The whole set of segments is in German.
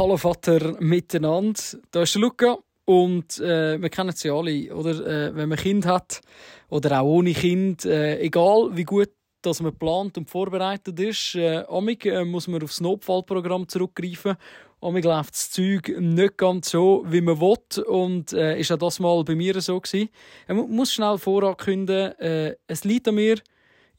Hallo Vater miteinander. Da ist der Luca und äh, wir kennen es ja alle, oder? Äh, wenn man Kind hat oder auch ohne Kind, äh, egal wie gut dass man plant und vorbereitet ist, äh, amig, äh, muss man aufs Notfallprogramm zurückgreifen. Amig läuft das Zeug nicht ganz so, wie man will und äh, ist auch das mal bei mir so gewesen. Ich muss schnell vorankündigen, äh, es liegt an mir,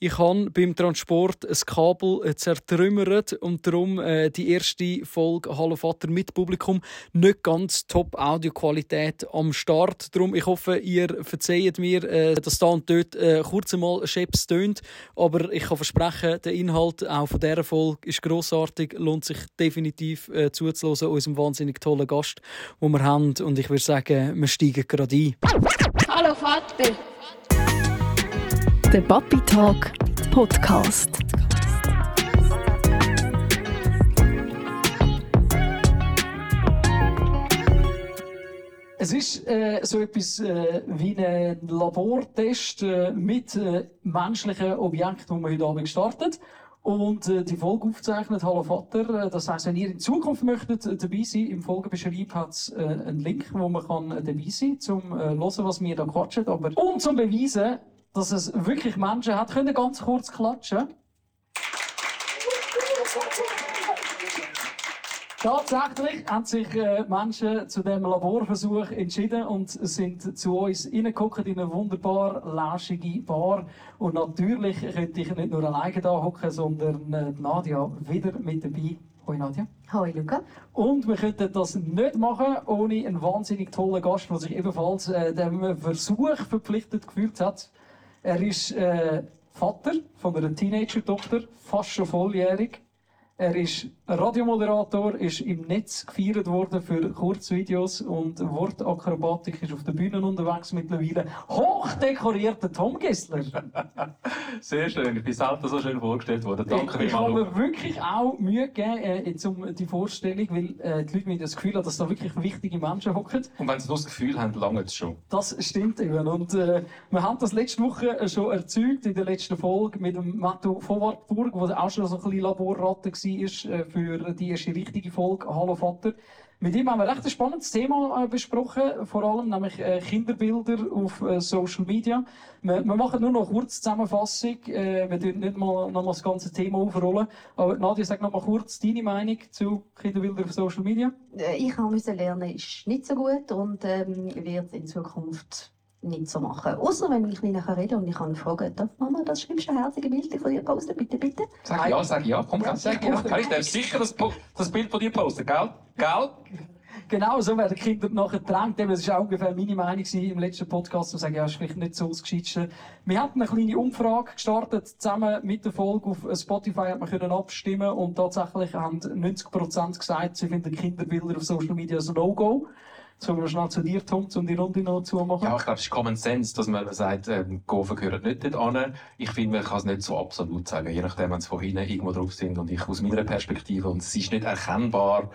ich habe beim Transport ein Kabel zertrümmert und darum äh, die erste Folge Hallo Vater mit Publikum nicht ganz top Audioqualität am Start. Darum, ich hoffe, ihr verzeiht mir, äh, dass da und dort äh, kurz einmal Scheps tönt. Aber ich kann versprechen, der Inhalt auch von dieser Folge ist grossartig, lohnt sich definitiv äh, zuzuhören, unserem wahnsinnig tollen Gast, den wir haben. Und ich würde sagen, wir steigen gerade ein. Hallo Vater! Der Papi Talk Podcast. Es ist äh, so etwas äh, wie ein Labortest äh, mit äh, menschlichen Objekten, die wir heute Abend startet. Und äh, die Folge aufzeichnet, Hallo Vater. Äh, das heißt, wenn ihr in Zukunft möchtet äh, dabei sein, im Folgebeschreib hat es äh, einen Link, wo man kann äh, dabei sein kann, um äh, hören, was wir da quatschen. Aber um zu beweisen, dass es wirklich Menschen hat, könnt ihr ganz kurz klatschen. Tatsächlich haben sich äh, Menschen zu diesem Laborversuch entschieden und sind zu uns reingeguckt in eine wunderbar lauschige Bar. Und natürlich könnte ich nicht nur alleine da hocken, sondern äh, Nadia wieder mit dabei. Hoi Nadia. Hoi Luca. Und wir könnten das nicht machen ohne einen wahnsinnig tollen Gast, der sich ebenfalls äh, dem Versuch verpflichtet gefühlt hat. Er ist äh, Vater von einer Teenager-Tochter, fast schon volljährig. Er ist Radiomoderator, ist im Netz gefeiert worden für Kurzvideos und Wortakrobatik, ist auf der Bühne unterwegs mittlerweile. Hochdekorierter Tom Gessler. Sehr schön, ich bin selten so schön vorgestellt worden. Danke ich, ich habe mir wirklich auch Mühe gegeben, äh, um die Vorstellung, weil äh, die Leute mir das Gefühl haben, dass da wirklich wichtige Menschen hocken. Und wenn Sie das Gefühl haben, lange es schon. Das stimmt eben. Und äh, wir haben das letzte Woche äh, schon erzeugt in der letzten Folge mit dem Matto von Wartburg, wo auch schon so ein bisschen Laborratte war äh, für die erste richtige Folge Hallo Vater. Mit ihm haben wir recht ein spannendes Thema äh, besprochen, vor allem nämlich äh, Kinderbilder auf Social Media. Wir, machen nur noch kurze Zusammenfassung, wir tun nicht mal noch mal das ganze Thema aufrollen. Aber Nadia, sag noch mal kurz deine Meinung zu Kinderbildern auf Social Media. Ich musste lernen, ist nicht so gut und ähm, wird in Zukunft nicht so machen. Außer wenn ich nicht nachher rede und ich kann fragen, darf Mama das schlimmste herzige Bild von dir posten? Bitte, bitte. Sag ja, sag ja, komm, Ja, ganz sag sicher. ja. Ich darf sicher das, das Bild von dir posten, gell? Gell? Genau, so werden die Kinder nachher gedrängt. Das war auch ungefähr meine Meinung im letzten Podcast. zu sagen, ja, ist vielleicht nicht so das Gescheiteste. Wir hatten eine kleine Umfrage gestartet, zusammen mit der Folge auf Spotify hat man können abstimmen und tatsächlich haben 90% gesagt, sie finden Kinderbilder auf Social Media ein No-Go. Kommen wir schnell zu dir, Tom, um die Runde noch zu machen. Ja, ich glaube, es ist Common Sense, dass man sagt, ähm, Gofen gehört nicht dort an. Ich finde, man kann es nicht so absolut sagen, je nachdem, wenn sie von hinten irgendwo drauf sind. Und ich aus meiner Perspektive, und es ist nicht erkennbar,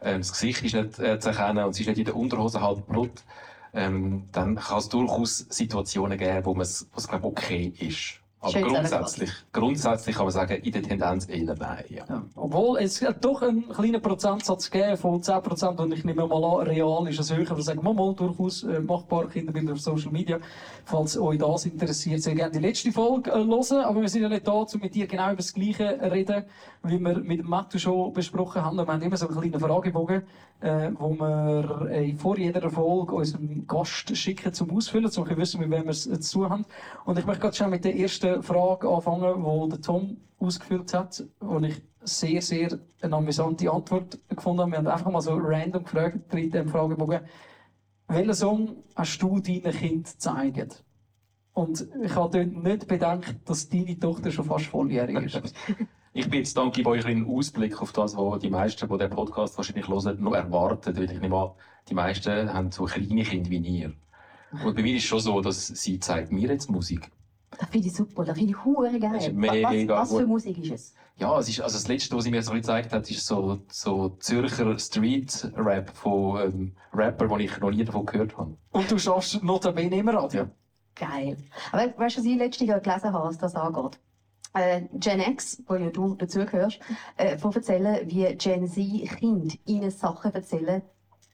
ähm, das Gesicht ist nicht äh, zu erkennen und es ist nicht in der Unterhose halb Blut, ähm, dann kann es durchaus Situationen geben, wo es glaube okay ist. Aber grundsätzlich, grundsätzlich kann man sagen, in der Tendenz eher nein. Ja. Ja. Obwohl, es doch einen kleinen Prozentsatz gegeben von 10% und ich nehme mal an, real ist es höher. Wir sagen mal, mal durchaus äh, machbare Kinderbilder auf Social Media. Falls euch das interessiert, sehr gerne die letzte Folge äh, hören. Aber wir sind ja nicht da, um mit dir genau über das Gleiche zu reden, wie wir mit Matthew schon besprochen haben. Wir haben immer so einen kleinen Fragebogen, äh, wo wir äh, vor jeder Folge unseren Gast schicken zum Ausfüllen, um zu wissen, mit wem wir es äh, zu haben. Und ich möchte gerade schon mit der ersten Frage anfangen, die der Tom ausgefüllt hat, wo ich sehr, sehr eine amüsante Antwort gefunden habe. Wir haben einfach mal so random gefragt in diesem Fragebogen, welchen Song hast du deinen Kind gezeigt? Und ich habe dort nicht bedenkt, dass deine Tochter schon fast volljährig ist. Ich bin jetzt danke euch einen Ausblick auf das, was die meisten, die den Podcast wahrscheinlich hören, noch erwarten. Weil ich nehme an, die meisten haben so kleine Kinder wie ihr. Und bei mir ist es schon so, dass sie zeigt mir jetzt Musik. Das finde ich super, das finde ich hure geil. Ist Was, mega was für. Musik ist es? Ja, es ist, also das letzte, was sie mir so gezeigt hat, ist so, so Zürcher Street-Rap von ähm, Rapper, die ich noch nie davon gehört habe. Und du schaffst notabene im Radio. Ja. Geil. Aber weißt du, was ich letztes Jahr gelesen habe, was das angeht? äh, Gen X, wo ja du dazugehörst, äh, von erzählen, wie Gen Z Kinder ihnen Sachen erzählen,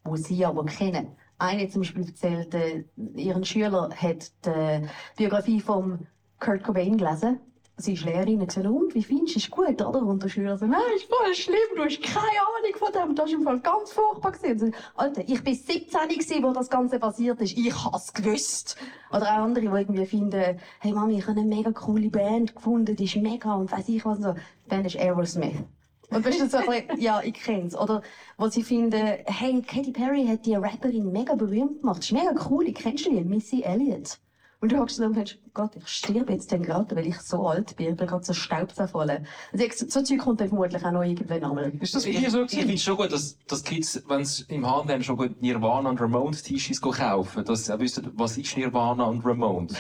die sie aber kennen. Eine zum Beispiel erzählt, äh, ihren Schüler hat die Biografie von Kurt Cobain gelesen. Sie ist Lehrerin und und, wie findest du? Ist gut, oder? Und der Schüler so, nein, ist voll schlimm, du hast keine Ahnung von dem, das ist im Fall ganz furchtbar gewesen. Alter, ich bin 17 gewesen, wo das Ganze passiert ist, ich hab's gewusst. Oder auch andere, die irgendwie finden, hey Mami, ich habe eine mega coole Band gefunden, die ist mega und weiss ich was. Die Band ist Aerosmith. Und bist du so, ein bisschen, ja, ich kenn's. Oder, wo sie finden, hey, Katy Perry hat die Rapperin mega berühmt gemacht. Das ist mega cool, ich kennst du die? Missy Elliott. Und du hockst da und denkst, Gott, ich sterbe jetzt dann gerade, weil ich so alt bin. Ich bin gerade so Staub zerfallen. Also, so so Zeug kommt dann vermutlich auch noch irgendwann einmal. Ist das bei Ich, dir so ich finde es schon gut, dass, dass die Kids, wenn sie im H&M schon gut Nirvana und Ramones T-Shirts kaufen, dass sie auch wissen, was ist Nirvana und Ramones.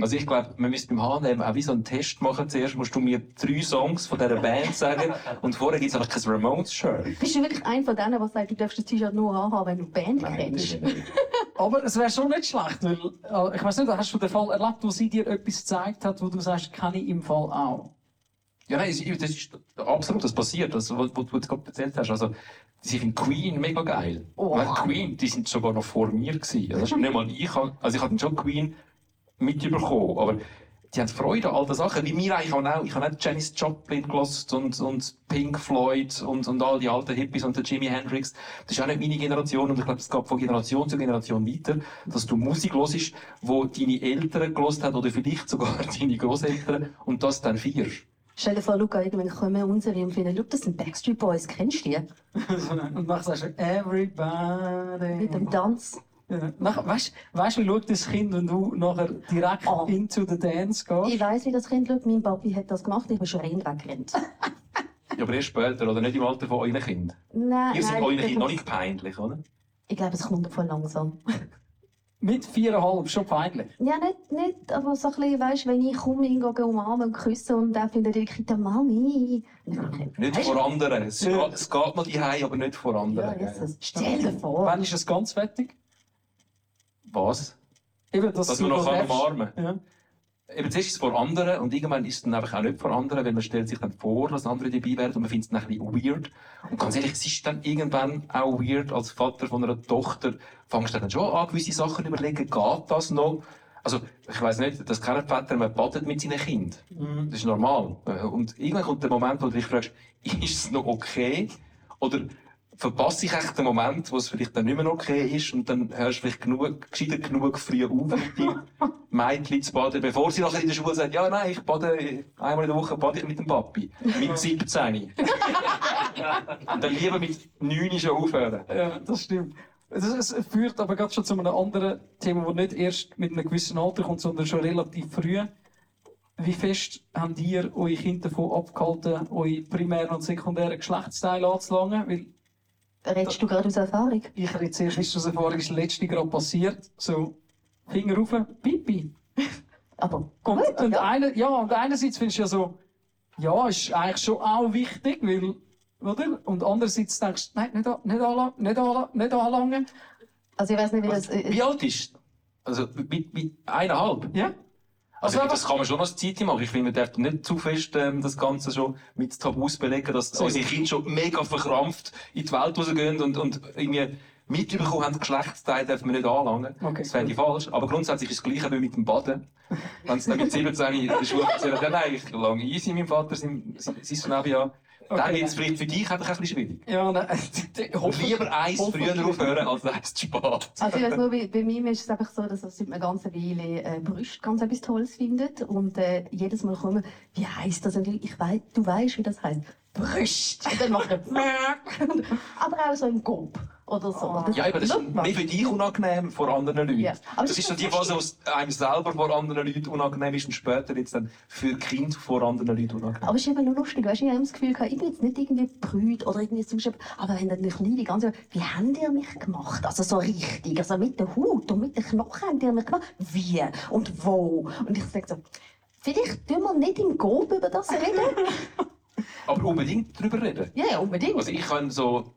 Also ich glaube, man müsste beim H&M auch wie so einen Test machen. Zuerst musst du mir drei Songs von dieser Band sagen und vorher gibt es einfach kein Ramones-Shirt. Bist du wirklich einer von denen, der sagt, du darfst das T-Shirt nur anhaben, wenn du die Band Nein, kennst? Aber es wäre schon nicht schlecht, weil, äh, ich weiß nicht, hast du den Fall erlebt, wo sie dir etwas gezeigt hat, wo du sagst, kann ich im Fall auch? Ja, nein, das ist absolut, das passiert, das, was, was du jetzt gerade erzählt hast. Also, sie finden Queen mega geil. Oh. Weil Queen, die sind sogar noch vor mir gewesen. Also, nicht mal ich, also ich hatte schon Queen mitbekommen, aber die haben Freude an all den Sachen. Wie mir eigentlich auch. Ich habe auch Janis Joplin gelost und, und Pink Floyd und, und all die alten Hippies und der Jimi Hendrix. Das ist auch nicht meine Generation und ich glaube, es geht von Generation zu Generation weiter, dass du Musik hörst, wo deine Eltern gelost haben oder vielleicht sogar deine Großeltern und das dann feierst. Stell dir vor, Luca, irgendwann kommen unsere und finden, look, das sind Backstreet Boys, kennst du die? Und sagst du, everybody. Mit dem Tanz. Ja. Nach, weißt du, wie schaut das Kind, wenn du nachher direkt Oh. into the dance gehst? Ich weiss, wie das Kind schaut. Mein Papi hat das gemacht, ich bin schon rein weggerannt. Ja, aber erst später, oder nicht im Alter von euren Kindern. Nein, Ihr seid euren das Kindern noch nicht peinlich, oder? Ich glaube, es kommt voll langsam. Mit viereinhalb, schon peinlich. Ja, nicht, nicht, aber so ein bisschen, weißt, wenn ich komme, ihn gehe umarmen und küssen und dann findet die Kinder Mami. Nicht vor anderen. Es, geht- es geht noch die aber nicht vor Ja, anderen. Jesus. Stell dir vor. Wann ist es ganz fertig? Was? Eben, dass, Dass man noch kann umarmen Ja. Eben, zuerst ist es vor anderen und irgendwann ist es dann einfach auch nicht vor anderen, weil man stellt sich dann vor, dass andere dabei wären und man findet es dann ein bisschen weird. Und ganz ehrlich, es ist dann irgendwann auch weird, als Vater von einer Tochter, fangst du dann schon an, gewisse Sachen überlegen, geht das noch? Also, ich weiss nicht, das kennen die Väter, man badet mit seinen Kindern. Mhm. Das ist normal. Und irgendwann kommt der Moment, wo du dich fragst, ist es noch okay? Oder verpasse ich echt den Moment, wo es vielleicht dann nicht mehr okay ist und dann hörst du vielleicht genug, gescheiter genug früh auf deinem Mädchen zu baden, bevor sie nachher in der Schule sagt, ja, nein, ich bade einmal in der Woche bade ich mit dem Papi. Mit 17. und dann lieber mit 9 schon aufhören. Ja, das stimmt. Das, es führt aber gerade schon zu einem anderen Thema, das nicht erst mit einem gewissen Alter kommt, sondern schon relativ früh. Wie fest habt ihr eure Kinder davon abgehalten, eure primären und sekundären Geschlechtsteile anzulangen? Weil Redest du gerade aus Erfahrung? ich rede zuerst aus Erfahrung, ist das letzte gerade passiert. So, Finger rauf, Pipi. Aber Und, gut, und, ja. eine, ja, und einerseits findest du ja so, ja, ist eigentlich schon auch wichtig, weil, oder? Und andererseits denkst du, nein, nicht, an- nicht, anlangen, nicht, anlangen, nicht anlangen. Also ich weiß nicht, wie das... Äh, Wie alt ist Also mit, mit eineinhalb? Ja. Also, Also das kann man schon als Zeit machen. Ich finde, man darf nicht zu fest ähm, das Ganze schon mit Tabus belegen, dass So. unsere Kinder schon mega verkrampft in die Welt rausgehen und, und irgendwie mitbekommen haben, Geschlechtsteile darf man nicht anlangen. Okay. Das fände ich falsch. Aber grundsätzlich ist das Gleiche wie mit dem Baden. Wenn es dann mit 17 in der Schule erzählen, dann nein, ich lange easy, mein Vater, sein, sein, sein Nebenjahr. Dann Okay. wird es vielleicht für dich einfach ein bisschen schwierig. Ja, nein, lieber eins früher aufhören, als eins zu spät. Also ich nur, bei, bei mir ist es einfach so, dass er seit einer ganzen Weile äh, Brüste ganz etwas Tolles findet und äh, jedes Mal kommen, wie heisst das? Und ich weiß, du weißt, wie das heisst. Brüste. Und dann macht er aber auch so im Kopf oder so. Das- Ja, aber das ist mehr für dich unangenehm vor anderen Leuten. Ja, aber das ist so die Phase, wo es einem selber vor anderen Leuten unangenehm ist und später jetzt dann für Kind vor anderen Leuten unangenehm. Aber es ist eben nur lustig, weißt du, ich habe das Gefühl, gehabt, ich bin jetzt nicht irgendwie brüd oder irgendwie zuschreiben, aber wenn dann die Kleine die ganze Zeit, wie habt ihr mich gemacht? Also so richtig, also mit der Haut und mit den Knochen habt ihr mich gemacht. Wie und wo? Und ich sage so, vielleicht tun wir nicht im Gob über das reden. Aber unbedingt darüber reden. ja, ja, unbedingt. Also ich kann so,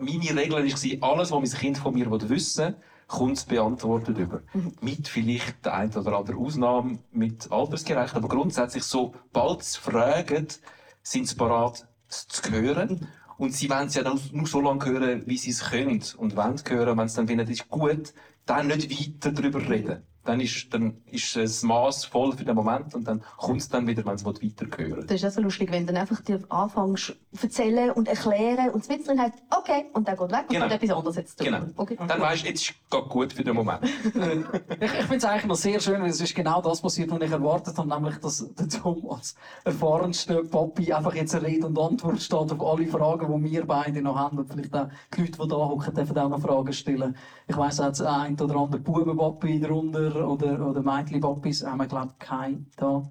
meine Regel war, alles, was mein Kind von mir wissen will, kommt es beantwortet über. Mit vielleicht der ein oder andere Ausnahme, mit altersgerecht, aber grundsätzlich so, bald sie fragen, sind sie bereit, es zu hören. Und sie wollen es ja dann nur so lange hören, wie sie es können und wollen hören. Wenn sie dann finden, das ist gut, dann nicht weiter darüber reden. Dann ist, dann ist das Maß voll für den Moment und dann kommt es dann wieder, wenn sie weiter hören Das ist auch so lustig, wenn du dann einfach dir anfängst zu erzählen und erklären und drin halt, okay, und dann geht weg und Genau. kommt etwas anderes jetzt Genau. Okay. Dann weisst du, jetzt ist es gut für den Moment. Ich, ich finde es eigentlich noch sehr schön, weil es ist genau das passiert, was ich erwartet habe, nämlich, dass der Tom als erfahrenster Papi einfach jetzt Rede und Antwort steht auf alle Fragen, die wir beide noch haben. Und vielleicht auch die Leute, die da hocken, dürfen auch noch Fragen stellen. Ich weiss, hat es ein oder andere Bubenpapi drunter oder, oder Mädchenpapis, haben wir, glaube ich, keinen da.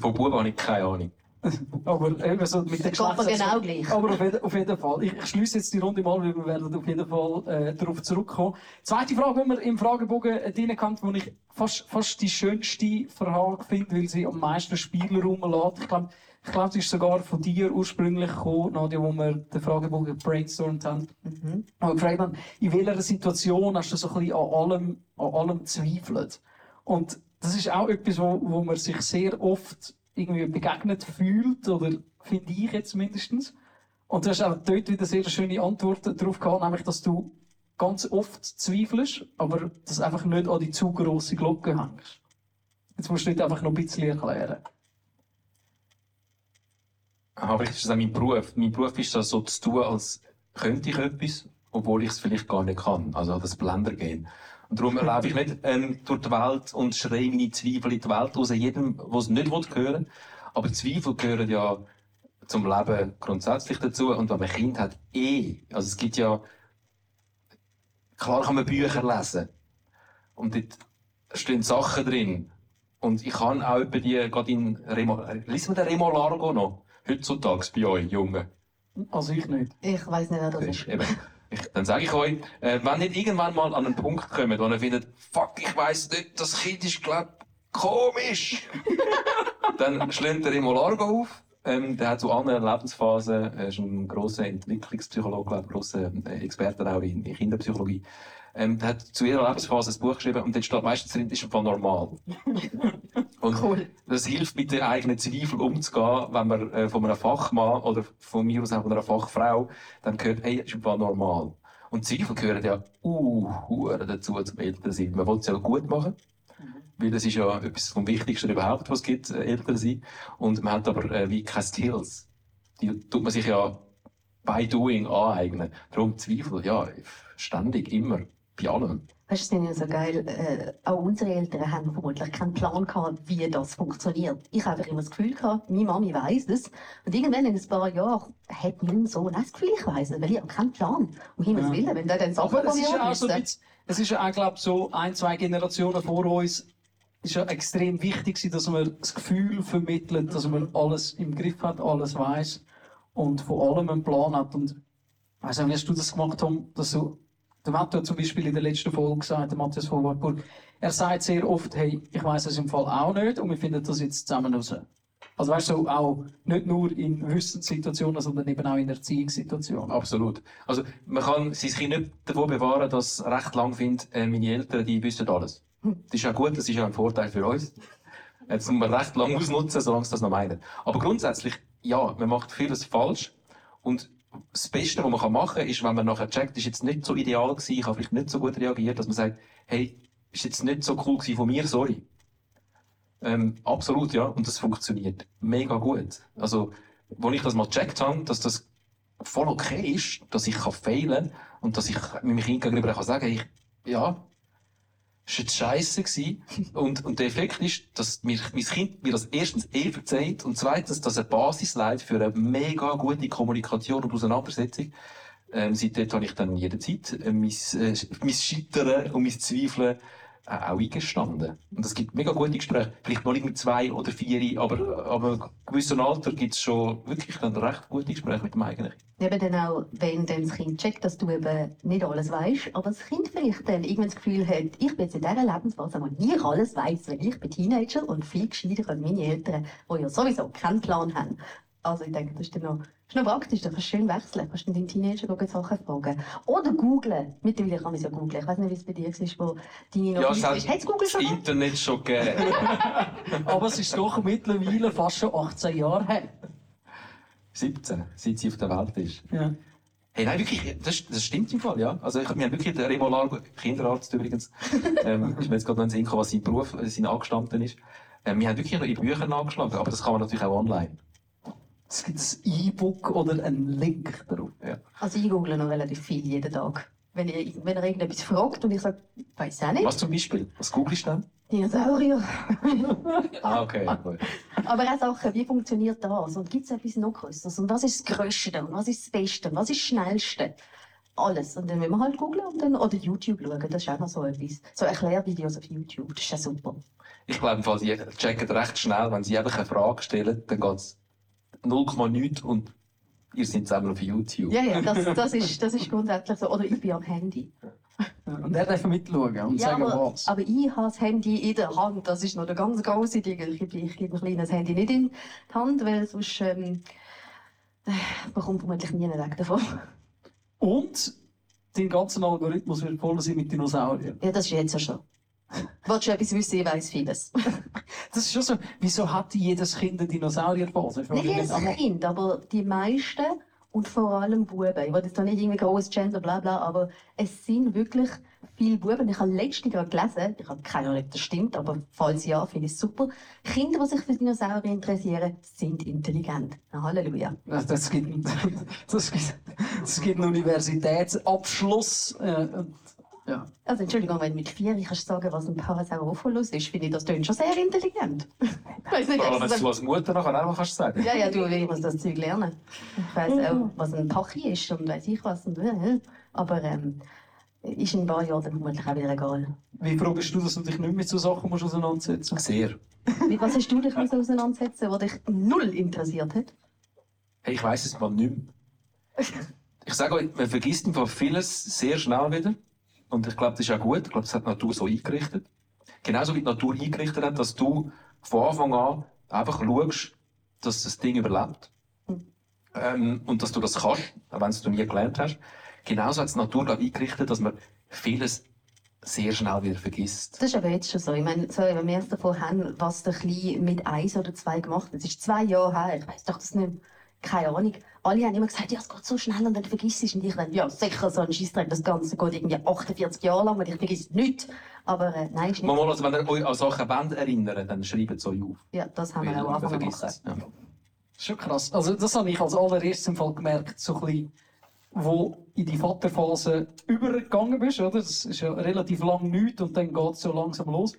Von Buben habe ich keine Ahnung. Aber eben so mit der Geschlechts- genau gleich. Aber auf jeden, auf jeden Fall. Ich, ich schließe jetzt die Runde mal, weil wir werden auf jeden Fall äh, darauf zurückkommen. Zweite Frage, die wir im Fragebogen äh, drin haben, die ich fast, fast die schönste Frage finde, weil sie am meisten Spielraum lässt. Ich glaube, ich glaube, sie ist sogar von dir ursprünglich gekommen, Nadia, wo wir den Fragebogen brainstormt haben. Aber gefragt haben, in welcher Situation hast du so ein bisschen an allem, an allem zweifelt? Und das ist auch etwas, wo, wo man sich sehr oft irgendwie begegnet fühlt, oder finde ich jetzt mindestens. Und du hast auch dort wieder sehr schöne Antworten darauf gehabt, nämlich, dass du ganz oft zweifelst, aber das einfach nicht an die zu grosse Glocke hängst. Jetzt musst du nicht einfach noch ein bisschen erklären. Aber das ist auch mein Beruf. Mein Beruf ist das so zu tun, als könnte ich etwas, obwohl ich es vielleicht gar nicht kann. Also das Blender gehen. Und darum laufe ich nicht ähm, durch die Welt und schreie meine Zweifel in die Welt raus, jedem, der es nicht will hören Aber Zweifel gehören ja zum Leben grundsätzlich dazu. Und wenn man Kind hat, eh. Also es gibt ja, klar kann man Bücher lesen. Und dort stehen Sachen drin. Und ich kann auch über die, gerade in Remo, liest man den Remo Largo noch? Heutzutage bei euch, Jungen. Also ich nicht. Ich weiss nicht, wer das ist. eben, ich, dann sage ich euch, äh, wenn nicht irgendwann mal an einen Punkt kommt, wo ihr findet, fuck, ich weiss nicht, das Kind ist, glaub, komisch, dann schlägt der Remo Largo auf. Ähm, der hat zu anderen Lebensphasen, er ist ein grosser Entwicklungspsychologe, glaub, grosser äh, Experte auch in, in Kinderpsychologie. Ähm, der hat zu jeder Lebensphase ein Buch geschrieben und dort steht meistens drin, ist einfach normal. Und Cool. das hilft, mit den eigenen Zweifeln umzugehen, wenn man äh, von einem Fachmann oder von mir aus auch von einer Fachfrau dann hört, hey, ist einfach normal. Und Zweifel gehören ja uh, dazu zum Elternsein. Man will es ja gut machen, weil das ist ja etwas vom Wichtigsten überhaupt, was es gibt, äh, Eltern sein. Und man hat aber äh, wie keine Skills. Die tut man sich ja by doing aneignen. Darum Zweifel, ja, ständig, immer, bei allem. Weißt du, das ist ja so geil. Äh, auch unsere Eltern haben vermutlich keinen Plan gehabt, wie das funktioniert. Ich habe einfach immer das Gefühl gehabt, meine Mami weiss das. Und irgendwann in ein paar Jahren hat mein Sohn auch das Gefühl, ich weiss es, weil ich habe keinen Plan. Um Himmels Ja. Willen, wenn der dann Sachen Aber es ist ja auch so, ein bisschen- es ist ja auch, glaube so ein, zwei Generationen vor uns, ist ja extrem wichtig gewesen, dass man das Gefühl vermittelt, dass man alles im Griff hat, alles weiß und von allem einen Plan hat. Und weißt du, wie hast du das gemacht, Tom, dass du, der Matto zum Beispiel in der letzten Folge gesagt, der Matthias von Wartburg, er sagt sehr oft, hey, ich weiß es im Fall auch nicht und wir finden das jetzt zusammen raus. Also weißt du, auch nicht nur in Wissenssituationen, sondern eben auch in Erziehungssituationen. Absolut. Also, man kann sein Kind nicht davor bewahren, dass recht lang findet, äh, meine Eltern, die wissen alles. Das ist ja gut, das ist ja ein Vorteil für uns. Jetzt muss man recht lang ausnutzen, solange sie das noch meinen. Aber grundsätzlich, ja, man macht vieles falsch. Und das Beste, was man machen kann, ist, wenn man nachher checkt, ist jetzt nicht so ideal gewesen, ich habe vielleicht nicht so gut reagiert, dass man sagt, hey, ist jetzt nicht so cool gewesen von mir, sorry. Ähm, absolut, ja. Und das funktioniert mega gut. Also, wo ich das mal gecheckt habe, dass das voll okay ist, dass ich kann failen und dass ich Kind gegenüber kann sagen, ich, ja, ist jetzt scheiße gewesen. und, und der Effekt ist, dass mir, mein Kind mir das erstens eh verzeiht und zweitens, dass er Basis leitet für eine mega gute Kommunikation und Auseinandersetzung. Ähm, seitdem habe ich dann jederzeit äh, mein, äh, mein Scheitern und mein Zweifeln auch eingestanden. Und es gibt mega gute Gespräche. Vielleicht noch nicht mit zwei oder vier, aber, aber in gewissem Alter gibt es schon wirklich dann recht gute Gespräche mit dem eigenen Kind. Eben dann auch, wenn dann das Kind checkt, dass du eben nicht alles weißt, aber das Kind vielleicht dann irgendwann das Gefühl hat, ich bin jetzt in dieser Lebensphase, wo ich alles weiss, weil ich bin Teenager und viel gescheiter als meine Eltern, die ja sowieso keinen Plan haben. Also ich denke, das ist dann noch ist noch praktisch, da kannst du schön wechseln. Kannst du deinen Teenager gehen Sachen fragen. Oder googlen. Mittlerweile kann man es ja googlen. Ich weiß nicht, wie es bei dir war, wo deine noch Ja, es hat es Google das schon gegeben? Internet schon gegeben. Aber es ist doch mittlerweile fast schon 18 Jahre her. 17, seit sie auf der Welt ist. Ja. Hey, nein, wirklich, das, das stimmt im Fall, ja. Also, ich, wir haben wirklich den Remolar, Kinderarzt übrigens, ähm, ist mir jetzt gerade noch in den Sinn gekommen, was sein Beruf, äh, sein Angestanden ist. Ähm, wir haben wirklich noch in Büchern nachgeschlagen, aber das kann man natürlich auch online. Es gibt ein E-Book oder einen Link darauf. Ja. Also ich google noch relativ viel jeden Tag. Wenn, ihr, wenn er irgendetwas fragt und ich sage, weiß auch nicht, Was zum Beispiel? Was googelst du dann? Dinosaurier. Ah, okay. Aber auch Sachen, wie funktioniert das? Und gibt es etwas noch Größeres? Und was ist das Größte? Und was ist das Beste? Und was ist das Schnellste? Alles. Und dann müssen wir halt googeln und dann, oder YouTube schauen. Das ist auch noch so etwas. So Erklärvideos auf YouTube. Das ist ja super. Ich glaube, die checken recht schnell, wenn sie einfach eine Frage stellen, dann geht es 0,9 und ihr seid zusammen auf YouTube. Ja, ja, das, das, ist, das ist grundsätzlich so. Oder ich bin am Handy. Und er darf mitschauen und Ja, sagen, aber, was. aber ich habe das Handy in der Hand. Das ist noch der ganz große Ding. Ich, ich, ich gebe ein kleines Handy nicht in die Hand, weil sonst ähm, äh, man kommt vermutlich nie weg davon. Und dein ganzer Algorithmus wird voll sein mit Dinosauriern. Ja, das ist jetzt ja schon. Willst du etwas wissen? Ich weiss vieles. Das ist schon so. Wieso hat jedes Kind eine Dinosaurierphase? Ich frage Nicht jedes. Kind, aber die meisten und vor allem Buben. Ich will jetzt da nicht irgendwie großes Gender, bla bla, aber es sind wirklich viele Buben. Ich habe letztens gerade gelesen, ich habe keine Ahnung, ob das stimmt, aber falls ja, finde ich es super. Kinder, die sich für Dinosaurier interessieren, sind intelligent. Halleluja. Das, gibt, das, gibt, das gibt einen Universitätsabschluss. Äh, ja. Also Entschuldigung, wenn du mit vier kannst sagen, was ein Parasaurolophus ist, finde ich, das klingt schon sehr intelligent. ich weiß nicht, ob wenn du als Mutter nachher auch kannst sagen. Ja, ja, du, ich muss das Zeug lernen. Ich weiss auch, was ein Pachi ist und weiß ich was. Und, äh, aber ähm, ist in ein paar Jahren vermutlich auch wieder egal. Wie froh bist du, dass du dich nicht mit so Sachen musst auseinandersetzen musst? Sehr. Mit was hast du dich müssen auseinandersetzen, was dich null interessiert hat? Hey, ich weiss es mal nicht mehr. Ich sage euch, man vergisst einfach vieles sehr schnell wieder. Und ich glaube, das ist auch gut. Ich glaube, das hat die Natur so eingerichtet. Genauso wie die Natur eingerichtet hat, dass du von Anfang an einfach schaust, dass das Ding überlebt. Ähm, und dass du das kannst, auch wenn du es nie gelernt hast. Genauso hat die Natur glaub, ich, eingerichtet, dass man vieles sehr schnell wieder vergisst. Das ist aber jetzt schon so. Ich meine, so, wenn wir erst davon haben, was der Kleine mit eins oder zwei gemacht hat. Es ist zwei Jahre her. Ich weiß doch das nicht. Keine Ahnung. Alle haben immer gesagt, ja, es geht so schnell und dann vergisst du es. Und ich dann, ja, sicher, so ein Scheissdreck. Das Ganze geht irgendwie 48 Jahre lang und ich vergesse nichts. Aber äh, nein, ist nicht. Mal, also, wenn ihr euch an Sachen wollt erinnern dann schreibt es euch auf. Ja, das haben Weil wir auch angefangen es. Ja. Schon krass. Also, das habe ich als allererstes im Fall gemerkt, so ein bisschen, wo in die Vaterphase übergegangen bist, oder? Das ist ja relativ lang nichts und dann geht es so langsam los.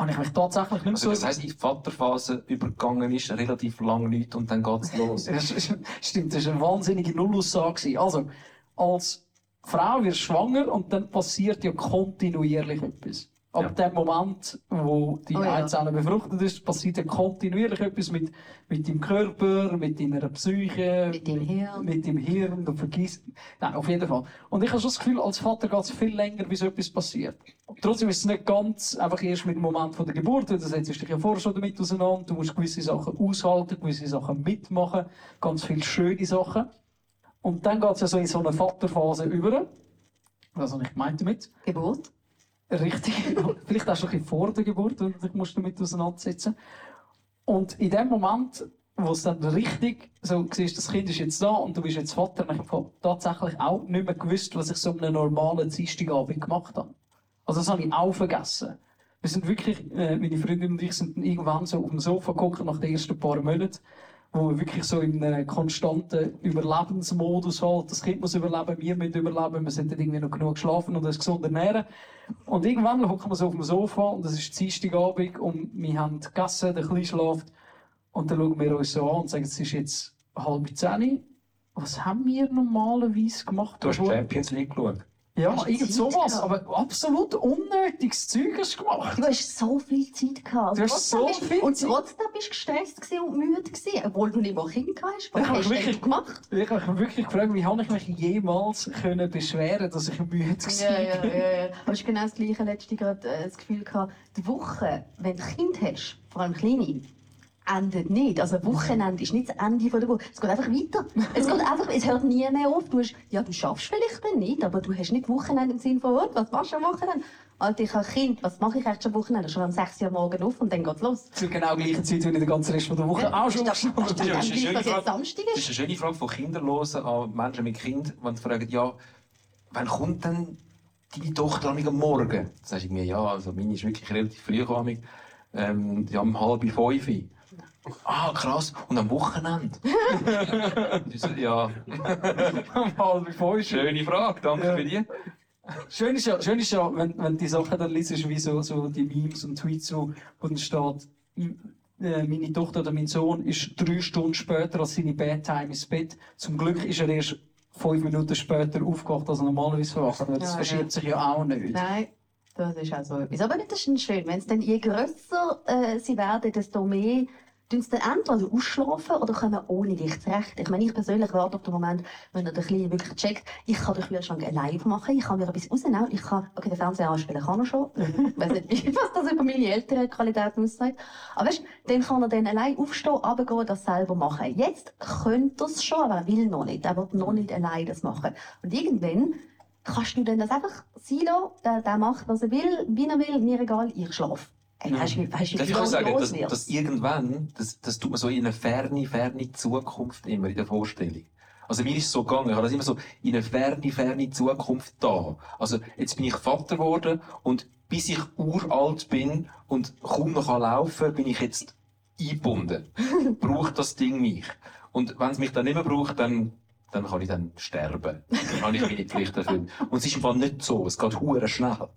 Habe ich mich tatsächlich nicht Also, so... das heisst, in die Vaterphase übergegangen ist relativ lang nichts und dann geht's los. Ja, das ist- Stimmt, das war eine wahnsinnige Nullaussage. Also, als Frau wirst du schwanger und dann passiert ja kontinuierlich etwas. Ab dem Moment, wo die Oh ja. Eizelle befruchtet ist, passiert ja kontinuierlich etwas mit, mit deinem Körper, mit deiner Psyche, Mit dem Hirn. mit dem Hirn, du vergisst. Nein, auf jeden Fall. Und ich habe schon das Gefühl, als Vater geht es viel länger, bis etwas passiert. Trotzdem ist es nicht ganz einfach erst mit dem Moment von der Geburt, du setzt dich ja vorher schon damit auseinander, du musst gewisse Sachen aushalten, gewisse Sachen mitmachen, ganz viele schöne Sachen. Und dann geht es ja so in so eine Vaterphase über. Das habe ich gemeint damit. Geburt. Richtig. Vielleicht auch schon ein bisschen vor der Geburt, wenn du dich musst damit auseinandersetzen Und in dem Moment, wo es dann richtig so siehst, das Kind ist jetzt da und du bist jetzt Vater, dann habe ich tatsächlich auch nicht mehr gewusst, was ich so an einem normalen Dienstagabend gemacht habe. Also das habe ich auch vergessen. Wir sind wirklich, äh, meine Freundin und ich sind irgendwann so auf dem Sofa geguckt nach den ersten paar Monaten, wo wir wirklich so in einem konstanten Überlebensmodus halt, das Kind muss überleben, wir müssen überleben, wir dann irgendwie noch genug geschlafen und uns gesund ernähren. Und irgendwann hocken wir so auf dem Sofa und es ist Dienstagabend und wir haben gegessen, der Kleine schläft und dann schauen wir uns so an und sagen, es ist jetzt halb zehn. Was haben wir normalerweise gemacht? Du hast Champions League geschaut. Ja, Hast du irgend sowas, aber absolut unnötiges Zeug hast du gemacht. Du hast so viel Zeit gehabt. Du Und hast so bist- viel Und Zeit. trotzdem bist du gestresst und müde gewesen, obwohl du nicht mal Kinder hast. Was Ja, hast du wirklich. gemacht? Ich habe mich wirklich gefragt, wie habe ich mich jemals können beschweren dass ich müde war. Ja, ja, ja, ja. Es ist genau das Gleiche. Letzte gerade äh, das Gefühl gehabt, die Woche, wenn du Kind hast, vor allem kleine, endet nicht. Also Wochenende ist nicht das Ende von der Woche. Es geht einfach weiter. Es geht einfach, es hört nie mehr auf. Du hast, ja, du schaffst vielleicht dann nicht, aber du hast nicht Wochenende im Sinne von, «Oh, was machst du am Wochenende? Alter, ich habe ein Kind, was mache ich eigentlich am Wochenende? Schon um 6 Uhr am Morgen auf und dann geht's los. Zur genau gleichen Zeit, wie ich den ganzen Rest von der Woche Ja, auch schon das- das- das- Ja, dann das ist eine Frage. Samstag Das ist. eine schöne Frage von Kinderlosen an Menschen mit Kind, wenn sie fragen, ja, wann kommt denn deine Tochter am am Morgen? Dann sage ich mir, ja, also meine ist wirklich relativ früh gekommen, ähm, ja, um halb fünf. Ah, krass. Und am Wochenende? So, ja, Mal bevor ich schöne Frage, danke Ja. für die. Schön ist ja, schön ist ja wenn, wenn die Sachen dann liest, wie so, so die Memes und Tweets, wo, wo dann steht, äh, meine Tochter oder mein Sohn ist drei Stunden später als seine Bedtime ins Bett. Zum Glück ist er erst fünf Minuten später aufgewacht, als er normalerweise verwacht. weil Das Ja, verschiebt ja. sich ja auch nicht. Nein, das ist auch so etwas. Aber das ist schön, wenn es dann je grösser äh, sie werden, desto mehr tun sie dann entweder ausschlafen oder kommen ohne dich zurecht. Ich meine, ich persönlich warte auf den Moment, wenn er den Kleinen wirklich checkt, ich kann den Kühlschrank live machen, ich kann mir etwas rausnehmen, ich kann, okay, den Fernseher anspielen kann er schon. Ich weiß nicht, was das über meine ältere Qualität aussagt. Aber weißt, dann kann er dann allein aufstehen, runtergehen, das selber machen. Jetzt könnte er es schon, aber er will noch nicht. Er will noch nicht allein das machen. Und irgendwann kannst du dann das einfach sein lassen, der, der macht, was er will, wie er will, mir egal, ich schlafe. Hey, weißt du, weißt du, Darf ich auch sagen, dass, dass irgendwann, das, das tut man so in eine ferne, ferne Zukunft immer in der Vorstellung. Also mir ist es so gegangen, ich habe das immer so in eine ferne, ferne Zukunft da. Also jetzt bin ich Vater geworden und bis ich uralt bin und kaum noch kann laufen, bin ich jetzt eingebunden. Braucht das Ding mich? Und wenn es mich dann nicht mehr braucht, dann dann kann ich dann sterben. Dann habe ich meine Pflicht erfüllt. Und es ist im Fall nicht so. Es geht hure schnell.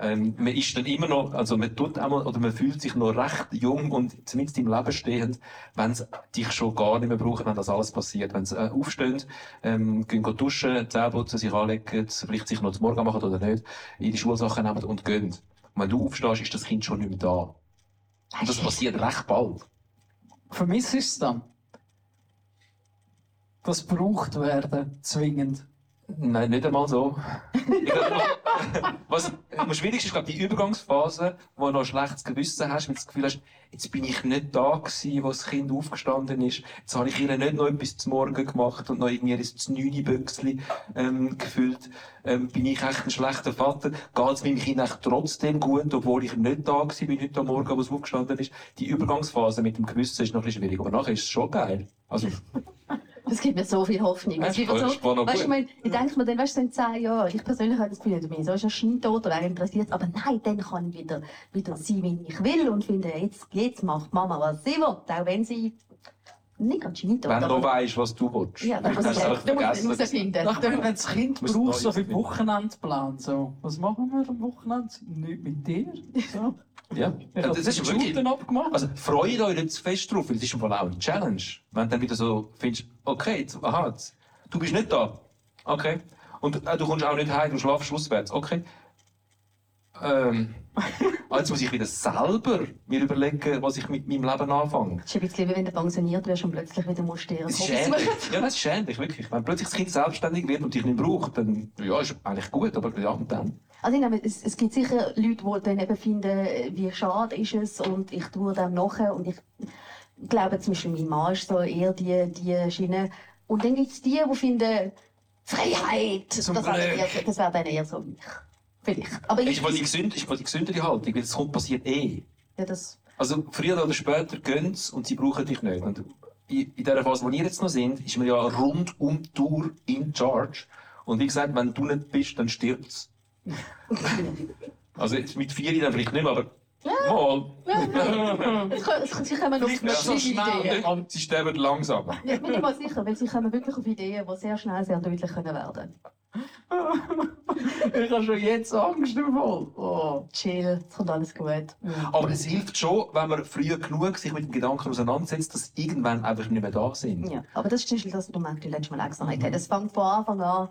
Ähm, man ist dann immer noch, also man tut einmal, oder man fühlt sich noch recht jung und zumindest im Leben stehend, wenn es dich schon gar nicht mehr braucht, wenn das alles passiert. Wenn sie äh, aufstehen, ähm, gehen go duschen, Zähne putzen, sich anlegen, vielleicht sich noch zum Morgen machen oder nicht, ihre Schulsachen nehmen und gehen. Und wenn du aufstehst, ist das Kind schon nicht mehr da. Und das passiert recht bald. Vermisst ist es dann? Das braucht werden, zwingend. Nein, nicht einmal so. Glaub, was am schwierigsten ist, glaube ich, die Übergangsphase, wo du noch ein schlechtes Gewissen hast, weil du das Gefühl hast, jetzt bin ich nicht da gewesen, wo das Kind aufgestanden ist. Jetzt habe ich ihr nicht noch etwas zum Morgen gemacht und noch irgendwie neune Büchsli, ähm, gefüllt. Ähm, bin ich echt ein schlechter Vater? Geht es meinem Kind echt trotzdem gut, obwohl ich nicht da gewesen bin heute am Morgen, wo es aufgestanden ist? Die Übergangsphase mit dem Gewissen ist noch ein bisschen schwierig, aber nachher ist es schon geil. Also, Das gibt mir so viel Hoffnung. Ja, Es gibt mir so, weißt, du, ich, ich denke mir dann, weißt du, in zehn Jahren, ich persönlich habe das Gefühl, du bist so ist ja scheintot oder wer interessiert, aber nein, dann kann ich wieder, wieder sein, wie ich will und finde, jetzt, jetzt macht Mama, was sie will, auch wenn sie nicht ganz scheintot wenn du weißt, was du willst. Ja, dann du du musst vergessen. herausfinden. Nachdem, wenn das Kind braucht, so finden. Wochenendplan, so. Was machen wir am Wochenende? Nicht mit dir. So. Ja, Ich das ist wirklich, abgemacht. also freut euch nicht zu fest drauf, weil es ist im Fall auch eine Challenge. Wenn du dann wieder so findest, okay, jetzt, aha, jetzt, du bist nicht da. Okay. Und äh, du kommst auch nicht heim, du schlafst auswärts. Okay. Ähm, ah, jetzt muss ich wieder selber mir überlegen, was ich mit meinem Leben anfange. Es ist ein bisschen wie wenn du pensioniert wirst und plötzlich wieder musst ein Es ist suchen. Ja, das ist ähnlich, wirklich. Wenn plötzlich das Kind selbstständig wird und dich nicht braucht, dann, ja, ist eigentlich gut, aber ja, und dann? Also ich glaube, es, es gibt sicher Leute, die dann eben finden, wie schade ist es und ich tue dem nachher und ich glaube zum Beispiel mein Mann ist so eher die, die Schiene. Und dann gibt es die, die finden, Freiheit, Zum das wäre dann eher, das wäre dann eher so ich. Vielleicht. Aber ich, Ist mal die, gesünd, ist die gesündere Haltung, weil es kommt passiert eh. ja, das, Also, früher oder später gehen sie und sie brauchen dich nicht. Und in in der Phase, wo wir jetzt noch sind, ist man ja rund um die Tour in charge. Und wie gesagt, wenn du nicht bist, dann stirbt's. Also, jetzt mit vier dann vielleicht nicht mehr, aber mal. sie kommen auf Vielleicht nicht so schnell, Ideen. Und sie sterben langsam. Ja, ich bin nicht mal sicher, weil sie kommen wirklich auf Ideen, die sehr schnell sehr deutlich können werden ich habe schon jetzt Angst davon. Oh. Chill, es kommt alles gut. Aber es hilft schon, wenn man früh genug sich mit dem Gedanken auseinandersetzt, dass sie irgendwann einfach nicht mehr da sind. Ja, aber das ist zum Beispiel das, was du Marc, letztes Mal auch gesagt hast. Es fängt von Anfang an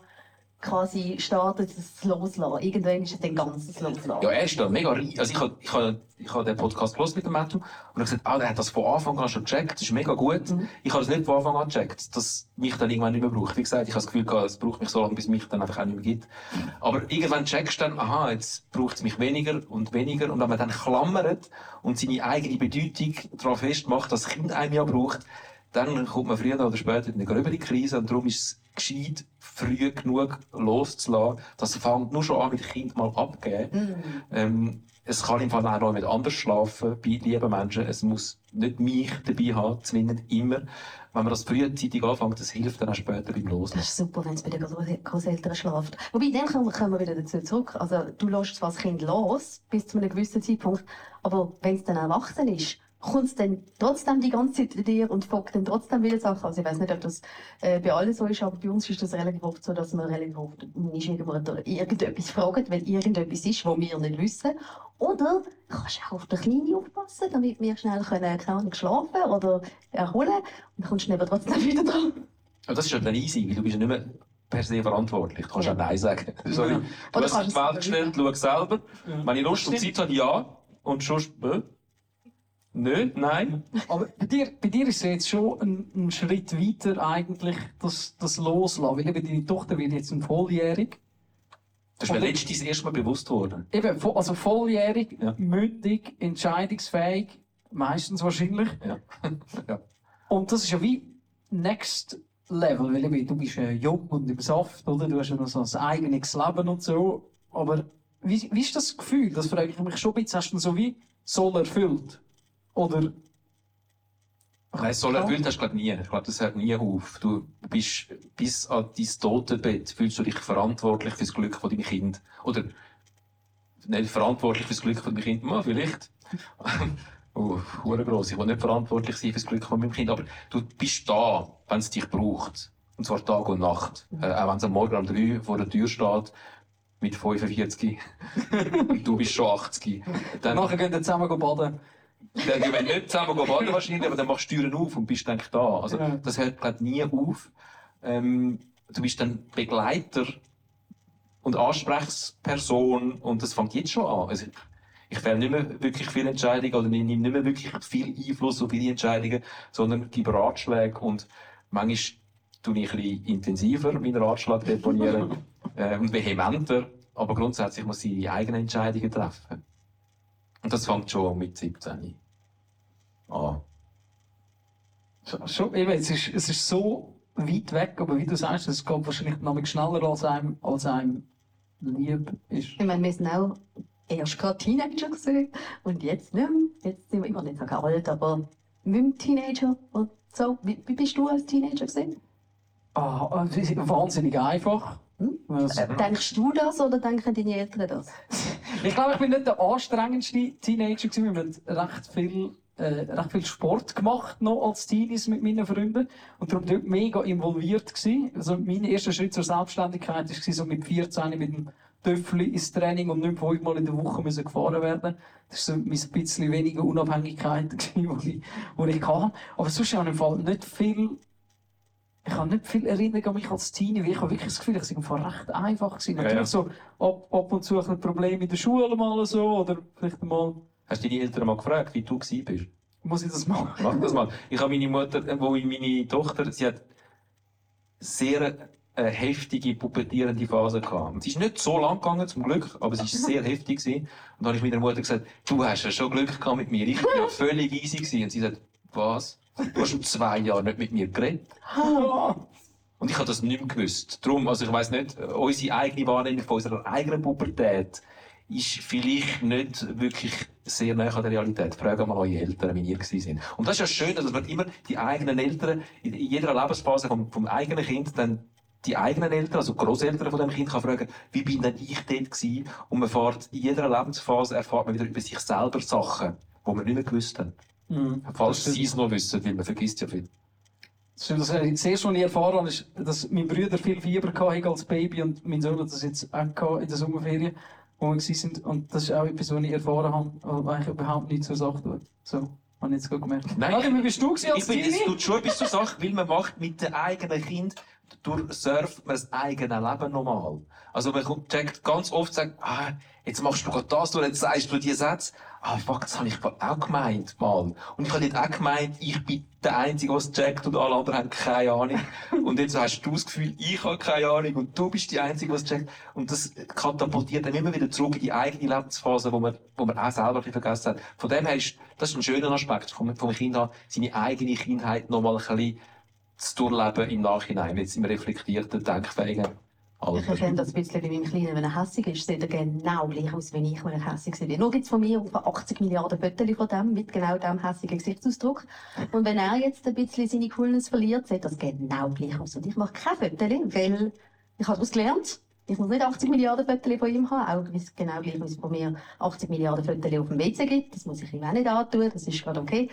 quasi startet das Loslassen. Irgendwann ist es dann ganzes Loslassen. Ja, er ist da mega reich. Also ich habe ich hab, ich hab den Podcast gehört mit dem Matthew und habe gesagt, ah, der hat das von Anfang an schon gecheckt, das ist mega gut. Mhm. Ich habe das nicht von Anfang an gecheckt, dass mich dann irgendwann nicht mehr braucht. Wie gesagt, ich habe das Gefühl gehabt, es braucht mich so lange, bis es mich dann einfach auch nicht mehr gibt. Aber irgendwann checkst du dann, aha, jetzt braucht es mich weniger und weniger. Und wenn man dann klammert und seine eigene Bedeutung darauf festmacht, dass das Kind einem ja braucht, dann kommt man früher oder später in eine gröbere Krise und darum ist es gescheit, früh genug loszulassen. Das fängt nur schon an mit dem Kind mal abgeben. Ähm, es kann im Fall auch noch mit anders schlafen, bei lieben Menschen. Es muss nicht mich dabei haben, zwingend immer. Wenn man das frühzeitig anfängt, das hilft dann auch später beim Das Loslassen. ist super, wenn es bei den Groß- Großeltern schläft. Wobei, dann kommen kommen wir wieder dazu zurück. Also, du lässt zwar das Kind los, bis zu einem gewissen Zeitpunkt, aber wenn es dann erwachsen ist, kommt es dann trotzdem die ganze Zeit zu dir und fragt dann trotzdem wieder Sachen. Also, ich weiß nicht, ob das äh, bei allen so ist, aber bei uns ist das relativ oft so, dass man relativ oft Schwiegermutter irgendetwas fragt, weil irgendetwas ist, was wir nicht wissen. Oder kannst du auch auf den Kleinen aufpassen, damit wir schnell können, Ahnung, schlafen oder erholen. Und dann kommst du dann aber trotzdem wieder dran. Aber das ist ja dann easy, weil du bist ja nicht mehr per se verantwortlich. Du kannst Ja. auch Nein sagen. Sorry. Du hast die Welt es gestellt, schau selber. Wenn ich Lust und Zeit habe, ja. Und sonst, äh, nicht, nein. Aber bei dir, bei dir ist es jetzt schon ein, ein Schritt weiter eigentlich, das, das Loslassen. Weil eben deine Tochter wird jetzt ein volljährig. Das ist mir letztens das erste Mal bewusst geworden. Eben, also volljährig, Ja. mündig, entscheidungsfähig, meistens wahrscheinlich. Ja. ja. Und das ist ja wie Next Level, weil eben, du bist äh, jung und im Saft, oder? Du hast ja noch so ein eigenes Leben und so. Aber wie, wie ist das Gefühl? Das frage ich mich schon ein bisschen. Hast du so wie soll erfüllt? Oder Nein, so erfüllt hast du glaub, nie. Ich glaube, das hört nie auf. Du bist bis an dein Totenbett fühlst du dich verantwortlich für das Glück von deinem Kind. Oder nicht verantwortlich für das Glück von deinem Kind, mal vielleicht. oh, gross. Ich will nicht verantwortlich sein für das Glück von meinem Kind, aber du bist da, wenn es dich braucht. Und zwar Tag und Nacht. Äh, auch wenn es am Morgen um 3 vor der Tür steht, mit 45. und du bist schon 80. Dann, nachher gehen wir zusammen baden? Dann, du willst nicht zusammen gehen baden wahrscheinlich, aber dann machst du Türen auf und bist dann da. Also, Ja. das hört glaub, nie auf. Ähm, du bist dann Begleiter und Ansprechperson und das fängt jetzt schon an. Also, ich fälle nicht mehr wirklich viele Entscheidungen oder ich nehme nicht mehr wirklich viel Einfluss auf viele Entscheidungen, sondern gebe Ratschläge und manchmal tue ich ein bisschen intensiver meinen Ratschlag deponieren äh, und vehementer, aber grundsätzlich muss ich die eigenen Entscheidungen treffen. Und das fängt schon mit 17 an. Schon- Schon, eben, es ist, es ist so weit weg, aber wie du sagst, es geht wahrscheinlich noch schneller als einem, als einem lieb ist. Ich meine, wir sind auch erst gerade Teenager gesehen und jetzt nicht mehr. Jetzt sind wir immer nicht so alt, aber mit dem Teenager und so. Wie, wie bist du als Teenager gesehen? Ah, es ist wahnsinnig einfach. Also, Äh, denkst du das oder denken deine Eltern das? Ich glaube, ich bin nicht der anstrengendste Teenager gewesen. Wir haben recht viel, äh, recht viel Sport gemacht noch als Teenies mit meinen Freunden. Und darum dort mega involviert gewesen. Also mein erster Schritt zur Selbstständigkeit war so mit 14 mit dem Töffel ins Training und nicht fünfmal in der Woche müssen gefahren werden. Das war so mein bisschen weniger Unabhängigkeit, gewesen, die ich, die ich hatte. Aber sonst habe ich im Fall nicht viel ich habe nicht viel Erinnerung an mich als Teenie, weil ich habe wirklich das Gefühl, ich war recht einfach gewesen. Ja, Natürlich ja. so ab, ab und zu ein Probleme in der Schule mal so, oder vielleicht mal, Hast du deine Eltern mal gefragt, wie du gewesen bist? muss ich das machen? Mach das mal. Ich habe meine Mutter, äh, wo ich meine Tochter, sie hat sehr äh, heftige pubertierende Phase gehabt. Und sie ist nicht so lang gegangen, zum Glück, aber sie ist sehr heftig gewesen. Und dann habe ich meiner Mutter gesagt, du hast ja schon Glück gehabt mit mir. Ich bin ja völlig easy gewesen. Und sie sagt, was? Du hast schon zwei Jahre nicht mit mir geredet. Und ich habe das nicht mehr gewusst. Darum, also ich weiss nicht, äh, unsere eigene Wahrnehmung von unserer eigenen Pubertät ist vielleicht nicht wirklich sehr nah an der Realität. Fragt mal eure Eltern, wie ihr gewesen sind. Und das ist ja schön, dass man immer die eigenen Eltern in jeder Lebensphase vom, vom eigenen Kind dann die eigenen Eltern, also die Grosseltern von dem Kind, kann fragen, wie bin denn ich dort gewesen? Und man erfährt, in jeder Lebensphase erfährt man wieder über sich selber Sachen, die man nicht mehr gewusst hat. Mhm. Falls sie es noch wissen, weil man vergisst ja viel. Das ist das erste, was ich erfahren habe, ist, dass mein Bruder viel Fieber hatte als Baby und mein Sohn hat das jetzt auch in der Sommerferien, wo wir sind. Und das ist auch etwas, was ich erfahren habe, was eigentlich überhaupt nicht zur Sache tut. So, habe ich jetzt gerade gemerkt. Nein, Warte, wie bist du als Ich bin, es tut schon etwas zur Sache, weil man macht mit dem eigenen Kind durchsurft man das eigene Leben nochmal. Also man kommt, checkt ganz oft, sagt, ah, jetzt machst du gerade das, du jetzt sagst du die Sätze. Ah, fuck, das habe ich auch gemeint, mal. Und ich habe nicht auch gemeint, ich bin der Einzige, der es checkt und alle anderen haben keine Ahnung. und jetzt hast du das Gefühl, ich habe keine Ahnung und du bist die Einzige, die es checkt. Und das katapultiert dann immer wieder zurück in die eigene Lebensphase, wo man, wo man auch selber ein vergessen hat. Von dem her ist, das ist ein schöner Aspekt vom, vom Kind an, seine eigene Kindheit nochmal ein bisschen zu durchleben im Nachhinein, jetzt im reflektierten, denkfähigen Alter. Ich erkenne das ein bisschen bei meinem Kleinen. Wenn er hässig ist, sieht er genau gleich aus, wie ich, wenn er hässig war. Nur gibt es von mir etwa 80 Milliarden Fotos von dem, mit genau dem hässigen Gesichtsausdruck. Und wenn er jetzt ein bisschen seine Coolness verliert, sieht das genau gleich aus. Und ich mache keine Fotos, weil ich habe daraus gelernt, ich muss nicht 80 Milliarden Fotos von ihm haben, auch wenn es genau gleich wie es von mir 80 Milliarden Fotos auf dem WC gibt. Das muss ich ihm auch nicht antun, das ist gerade okay.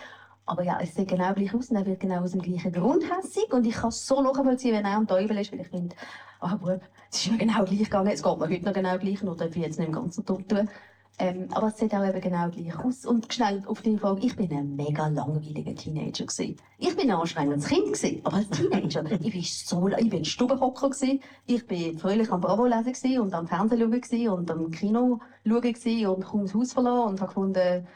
Aber ja, es sieht genau gleich aus und er wird genau aus dem gleichen Grund hässig. Und ich kann es so nachvollziehen, wenn er am Teufel ist, weil ich finde, ah, Bub, es ist mir genau gleich gegangen, es geht mir heute noch genau gleich, nur darf ich jetzt nicht im Ganzen tot tun. Ähm, aber es sieht auch eben genau gleich aus. Und schnell auf die Frage, ich bin ein mega langweiliger Teenager gewesen. Ich bin ein anstrengendes Kind gewesen, aber als Teenager, ich bin so, ich bin Stubenhocker gewesen. Ich bin fröhlich am Bravo lesen gewesen und am Fernsehen schauen gewesen und am Kino schauen gewesen und kaum das Haus verloren und habe gefunden,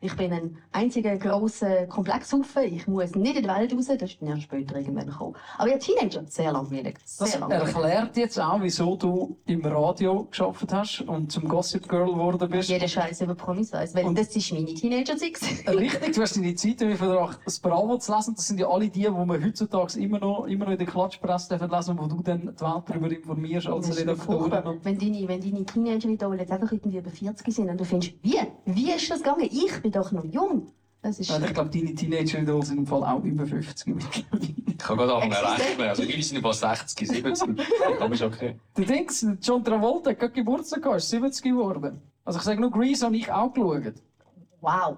ich bin ein einziger grosser Komplexhaufen. Ich muss nicht in die Welt raus. Das ist dann später irgendwann gekommen. Aber ja, Teenager, sehr langweilig. Sehr Das langweilig. erklärt jetzt auch, wieso du im Radio geschafft hast und zum Gossip Girl geworden bist. Jeder Scheiß über Promis weiss. Weil Und- das ist meine Teenager-Zeit. Richtig, du hast deine Zeit dafür verbracht, das Bravo zu lesen. Das sind ja alle die, die man heutzutage immer noch, immer noch in der Klatschpresse lesen wo du dann die Welt darüber informierst als Redaktorin. Wenn deine, wenn deine Teenager-Idolen jetzt einfach irgendwie über 40 sind und du findest, wie? Wie ist das gegangen? Ich bin doch noch jung. Das ist... Ja, ich glaube, deine Teenager sind im Fall auch über 50 mittlerweile. Ich kann gerade anfangen rechnen. Also, wir sind über 60, 70. Aber ist okay. Der Dings, John Travolta hat gerade Geburtstag gehabt, ist 70 geworden. Also ich sage nur, Grease habe ich auch geschaut. Wow.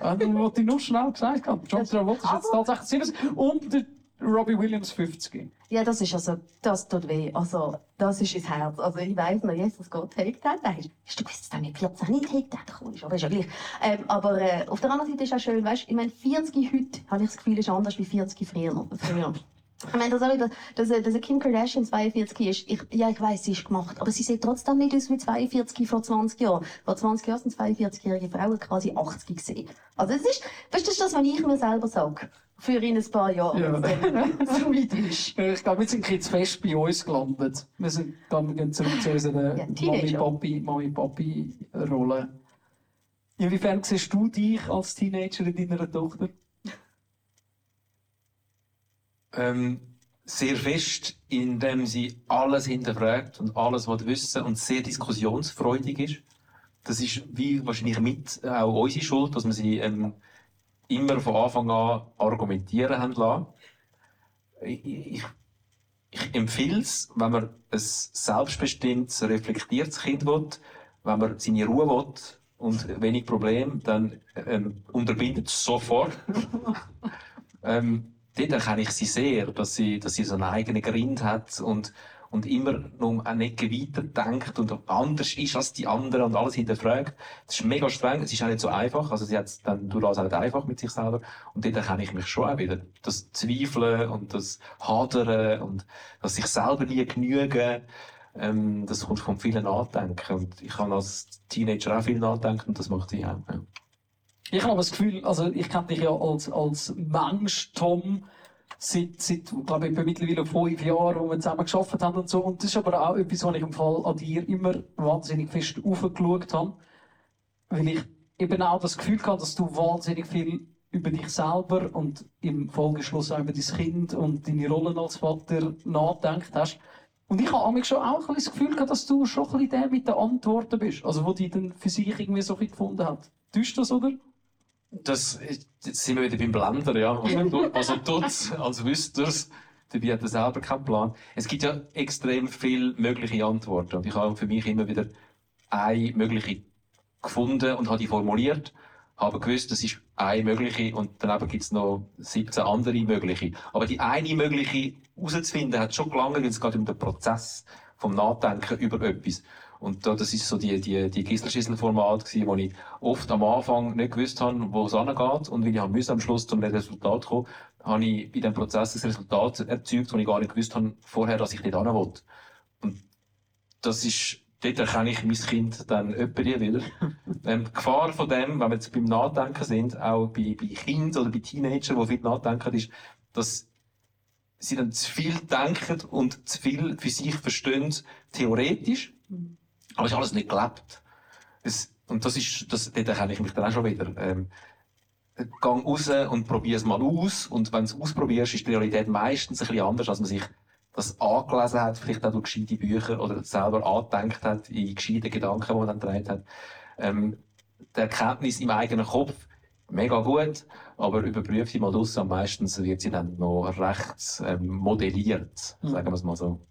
Ja, das wollte ich nur schnell gesagt. John Travolta ist jetzt tatsächlich 70 und der Robbie Williams 50. Ja, das ist also, das tut weh. Also, das ist ins Herz. Also, ich weiss noch, Jesus Gott, Take hast hast du gewusst, dass du nicht 14 nicht Take That kommst, aber ist ja gleich. Ähm, aber äh, auf der anderen Seite ist auch schön, weißt du, ich meine, 40 heute, habe ich das Gefühl, ist anders wie 40 früher. früher. Ich meine, das auch wieder, dass, äh, dass Kim Kardashian 42 ist, ich, ja, ich weiss, sie ist gemacht, aber sie sieht trotzdem nicht aus wie 42 vor 20 Jahren. Vor 20 Jahren sind 42-jährige Frauen quasi 80 gesehen. Also, es ist, weißt du, das ist das, was ich mir selber sage. Für in ein paar Jahren. Ja. wenn es so weit ist. Ich glaube, wir sind jetzt fest bei uns gelandet. Wir sind dann zurück zu unserer Ja, Teenager. Mami-Papi-Rolle. Inwiefern siehst du dich als Teenager in deiner Tochter? Ähm, sehr fest, indem sie alles hinterfragt und alles will wissen und sehr diskussionsfreudig ist. Das ist wie wahrscheinlich mit äh, auch unsere Schuld, dass wir sie ähm, immer von Anfang an argumentieren haben lassen. Ich, ich, ich empfehle es, wenn man ein selbstbestimmtes, reflektiertes Kind will, wenn man seine Ruhe will und wenig Probleme, dann ähm, unterbindet es sofort. ähm, dort erkenne ich sie sehr, dass sie, dass sie so einen eigenen Grind hat und, und immer noch eine Ecke weiter denkt und anders ist als die anderen und alles hinterfragt. Das ist mega streng, es ist auch nicht so einfach, also sie hat es dann durch das auch nicht einfach mit sich selber und dort erkenne ich mich schon auch wieder. Das Zweifeln und das Hadern und das sich selber nie genügen, ähm, das kommt von vielen Nachdenken und ich kann als Teenager auch viel nachdenken und das macht sie auch. Ja. Ich habe das Gefühl, also ich kenne dich ja als, als Mensch, Tom, seit, seit glaube ich, mittlerweile fünf Jahren, wo wir zusammen geschafft haben und so. Und das ist aber auch etwas, was ich im Fall an dir immer wahnsinnig fest aufgeschaut habe. Weil ich eben auch das Gefühl hatte, dass du wahnsinnig viel über dich selber und im Folgeschluss auch über dein Kind und deine Rollen als Vater nachgedacht hast. Und ich habe schon auch das Gefühl gehabt, dass du schon ein bisschen der mit den Antworten bist. Also, wo die dann für sich irgendwie so viel gefunden hat. Täuscht das, oder? Das, jetzt sind wir wieder beim Blender, ja. Also, tut's, als wüsste er's. Dabei hat er selber keinen Plan. Es gibt ja extrem viele mögliche Antworten. Und ich habe für mich immer wieder eine mögliche gefunden und habe die formuliert. Habe gewusst, das ist eine mögliche und daneben gibt es noch 17 andere mögliche. Aber die eine mögliche herauszufinden, hat schon gelangt, weil es geht um den Prozess vom Nachdenken über etwas. Und da, das ist so die, die, die Gisselschissel-Format gewesen, wo ich oft am Anfang nicht gewusst habe, wo es angeht und wie ich müssen am Schluss zum Resultat kommen, habe ich in diesem Prozess ein Resultat erzeugt, das ich gar nicht gewusst habe vorher, dass ich nicht hin will. Und das ist, dort erkenne ich mein Kind dann öppe wieder. ähm, die Gefahr von dem, wenn wir jetzt beim Nachdenken sind, auch bei, bei Kindern oder bei Teenagern, die viel nachdenken, ist, dass sie dann zu viel denken und zu viel für sich verstehen, theoretisch, aber es ist alles nicht gelebt. Es, und das ist, das, dort erkenne ich mich dann auch schon wieder. Ähm, gang raus und probier es mal aus. Und wenn du es ausprobierst, ist die Realität meistens ein bisschen anders, als man sich das angelesen hat, vielleicht auch durch gescheite Bücher oder selber angedenkt hat, in gescheite Gedanken, die man dann gedreht hat. Ähm, die Erkenntnis im eigenen Kopf, mega gut, aber überprüft sie mal aus, am meisten wird sie dann noch recht ähm, modelliert, Mhm. sagen wir es mal so.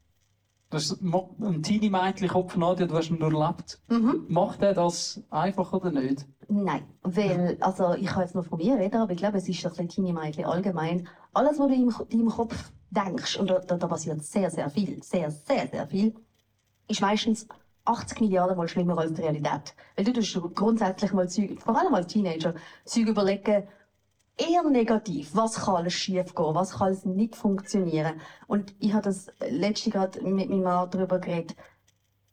Das ist ein Teenie-Mädchen-Kopf, Nadja, du hast ihn durchlebt. Mhm. Macht er das einfach oder nicht? Nein, weil, also ich kann jetzt nur von mir reden, aber ich glaube, es ist das Teenie-Mädchen allgemein. Alles, was du in deinem Kopf denkst, und da, da, da passiert sehr, sehr viel, sehr, sehr, sehr viel, ist meistens 80 Milliarden Mal schlimmer als die Realität. Weil du tust grundsätzlich mal Zeug, vor allem als Teenager, Zeug überlegen, eher negativ. Was kann alles schief gehen? Was kann alles nicht funktionieren? Und ich habe das letzte gerade mit meinem Mann darüber geredet.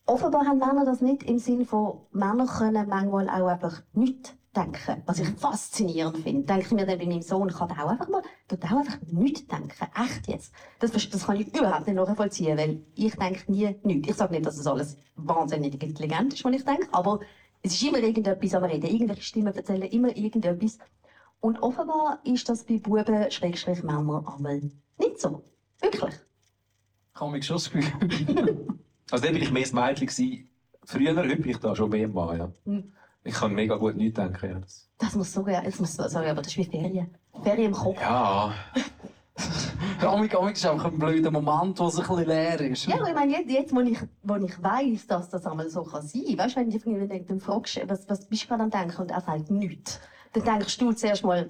Offenbar haben Männer das nicht im Sinne von, Männer können manchmal auch einfach nicht denken. Was ich faszinierend finde. Denke ich mir dann bei meinem Sohn, kann der auch einfach mal, tut auch einfach nicht denken. Echt jetzt. Das, das kann ich überhaupt nicht nachvollziehen, weil ich denke nie nichts. Ich sage nicht, dass es alles wahnsinnig intelligent ist, was ich denke, aber es ist immer irgendetwas am Reden. Irgendwelche Stimmen erzählen immer irgendetwas. Und offenbar ist das bei Buben, Schrägstrich Männern, einmal nicht so. Wirklich. Kann mich schon das Gefühl. Also dann bin ich mehr das Mädchen gewesen. Früher, bin ich da schon mehr Mann, ja. Mhm. Ich kann mega gut nicht denken, ja. Das- Das muss so das muss, sorry, aber das ist wie Ferien. Ferien im Kopf. Ja, Amig, amig ist einfach ein blöder Moment, wo es ein bisschen leer ist. Ja, ich meine, jetzt, jetzt wo, ich, wo ich weiss, dass das einmal so kann sein kann, weißt du, wenn du irgendwie dann fragst, was, was bist du gerade am Denken und er sagt nichts, dann denkst du zuerst mal,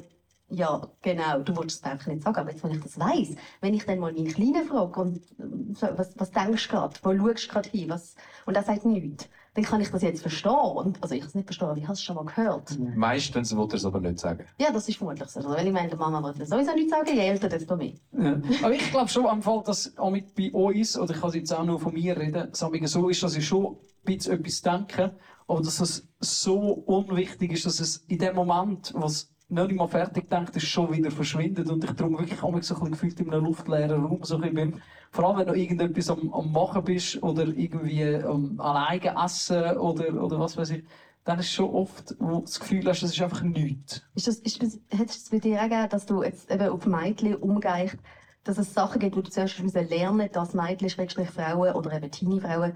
ja, genau, du wolltest es einfach nicht sagen, aber jetzt, wenn ich das weiss, wenn ich dann mal meinen Kleinen frage, und, äh, so, was, was denkst du gerade, wo schaust du gerade hin, was, und er sagt nichts, dann kann ich das jetzt verstehen. Und, also ich kann es nicht verstehen, aber ich habe es schon mal gehört. meistens will er es aber nicht sagen. Ja, das ist vermutlich so. Also, wenn ich meine, der Mama würde sowieso nichts sagen, je älter, desto mehr. Ja. Aber ich glaube schon am Fall, dass amig bei uns, oder ich kann jetzt auch nur von mir reden, so ist, dass ich schon ein bisschen etwas denke, aber dass es so unwichtig ist, dass es in dem Moment, was noch nicht mal fertig denkt, ist, schon wieder verschwindet und ich darum wirklich amig so ein gefühlt in einem luftleeren Raum so ein bin. Vor allem, wenn du irgendetwas am, am machen bist oder irgendwie am alleine essen oder, oder was weiß ich, dann ist schon oft, wo das Gefühl hast, das ist einfach nichts. Ist das, ist hättest du es bei dir auch gegeben, dass du jetzt eben auf Mädchen umgehst, dass es Sachen gibt, wo du zuerst lernen dass Mädchen, Schrägstrich Frauen oder eben Teenie-Frauen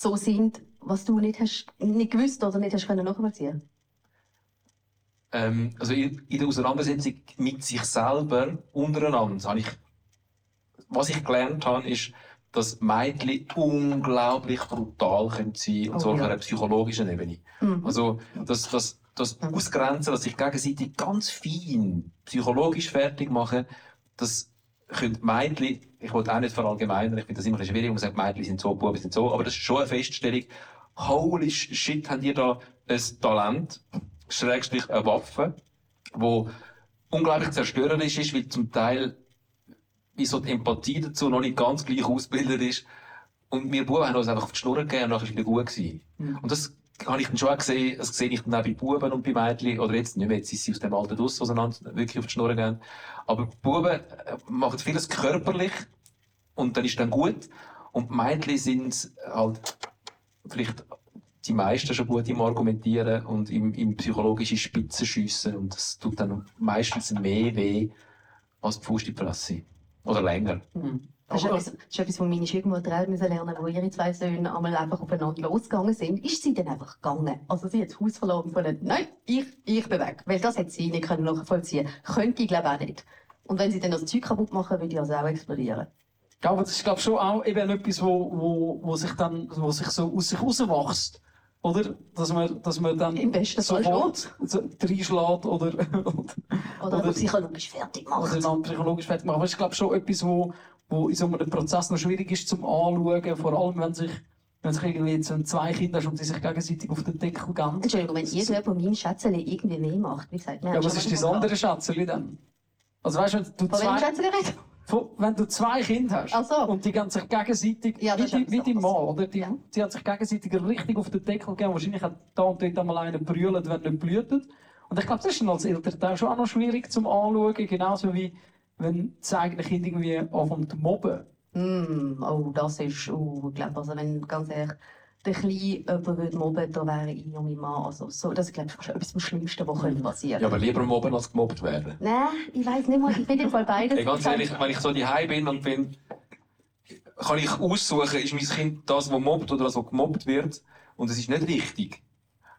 so sind, was du nicht hast, nicht gewusst oder nicht hast können nachvollziehen? Ähm, also in, in der Auseinandersetzung mit sich selber untereinander habe ich, was ich gelernt habe, ist, dass Mädchen unglaublich brutal können sein und Oh, zwar auf ja. einer psychologischen Ebene. Mhm. Also das, das, das Ausgrenzen, das sich gegenseitig ganz fein psychologisch fertig machen, das können Mädchen, ich wollte auch nicht verallgemeinern, ich finde das immer ein bisschen schwierig, man sagt, Mädchen sind so, Buben sind so, aber das ist schon eine Feststellung, holy shit, habt ihr da ein Talent, schrägstrich eine Waffe, wo unglaublich zerstörerisch ist, weil zum Teil wie so die Empathie dazu noch nicht ganz gleich ausgebildet ist. Und wir Buben haben uns einfach auf die Schnur gegeben und nachher ist es wieder gut gewesen. Mhm. Und das habe ich dann schon gesehen, das sehe ich dann auch bei Buben und bei Mädchen, oder jetzt nicht mehr, jetzt sind sie aus dem Alter draus, auseinander wirklich auf die Schnur gehen. Aber Buben äh, machen vieles körperlich und dann ist dann gut. Und Mädchen sind halt vielleicht die meisten schon gut im Argumentieren und im, im psychologischen Spitzenschiessen und das tut dann meistens mehr weh als die Faust in die. Oder länger. Mhm. Das ist, etwas, das ist etwas, was meine Schwiegermutter auch müssen lernen wo ihre zwei Söhne einmal einfach aufeinander losgegangen sind. Ist sie dann einfach gegangen. Also sie hat das Haus verloren und gefunden, nein, ich, ich bin weg. Weil das hat sie nicht können nachvollziehen Könnte ich glaube auch nicht. Und wenn sie dann das Zeug kaputt machen, würde ich also auch explodieren. Ja, aber das ist, glaube ich, schon auch eben etwas, wo, wo, wo sich dann, wo sich so aus sich rauswächst. Oder? Dass man, dass man dann Im besten sofort so reinschlägt oder, oder, Oder, Oder- psychologisch fertig macht. oder dann psychologisch fertig macht. Aber es ist, glaube schon etwas, wo, wo in so einem Prozess noch schwierig ist zum Anschauen. Vor allem, wenn sich, wenn sich irgendwie jetzt zwei Kinder hast und die sich gegenseitig auf den Deckel gehen. Entschuldigung, wenn irgendjemand mein Schätzchen irgendwie weh macht, wie gesagt, Ja, was ist das andere Schätzchen dann? Also weißt du, wenn du Von zwei, von- wenn du zwei Kinder hast Ach so. und die gehen sich gegenseitig, Ja, wie, die, wie die Mann, oder? Die, Ja. die haben sich gegenseitig richtig auf den Deckel gegeben. Wahrscheinlich hat da und dort einmal einer brüllt, wenn nicht blühtet. Und ich glaube, das ist dann als Elternteil schon auch noch schwierig zum Anschauen, genauso wie wenn eigene Kind irgendwie anfängt zu mobben. Mm, oh, das ist, oh, ich glaube, also wenn, ganz ehrlich, der Kleine jemand würde mobben, da wäre ich und mein Mann, also so, das ist, glaube ich, fast etwas vom Schlimmsten, was könnte passieren Ja, aber lieber mobben als gemobbt werden. Nein, ich weiß nicht mal, ich bin im Fall beides. Ey, ganz ehrlich, wenn ich so daheim bin und bin, kann ich aussuchen, ist mein Kind das, was mobbt oder das, was gemobbt wird. Und es ist nicht richtig.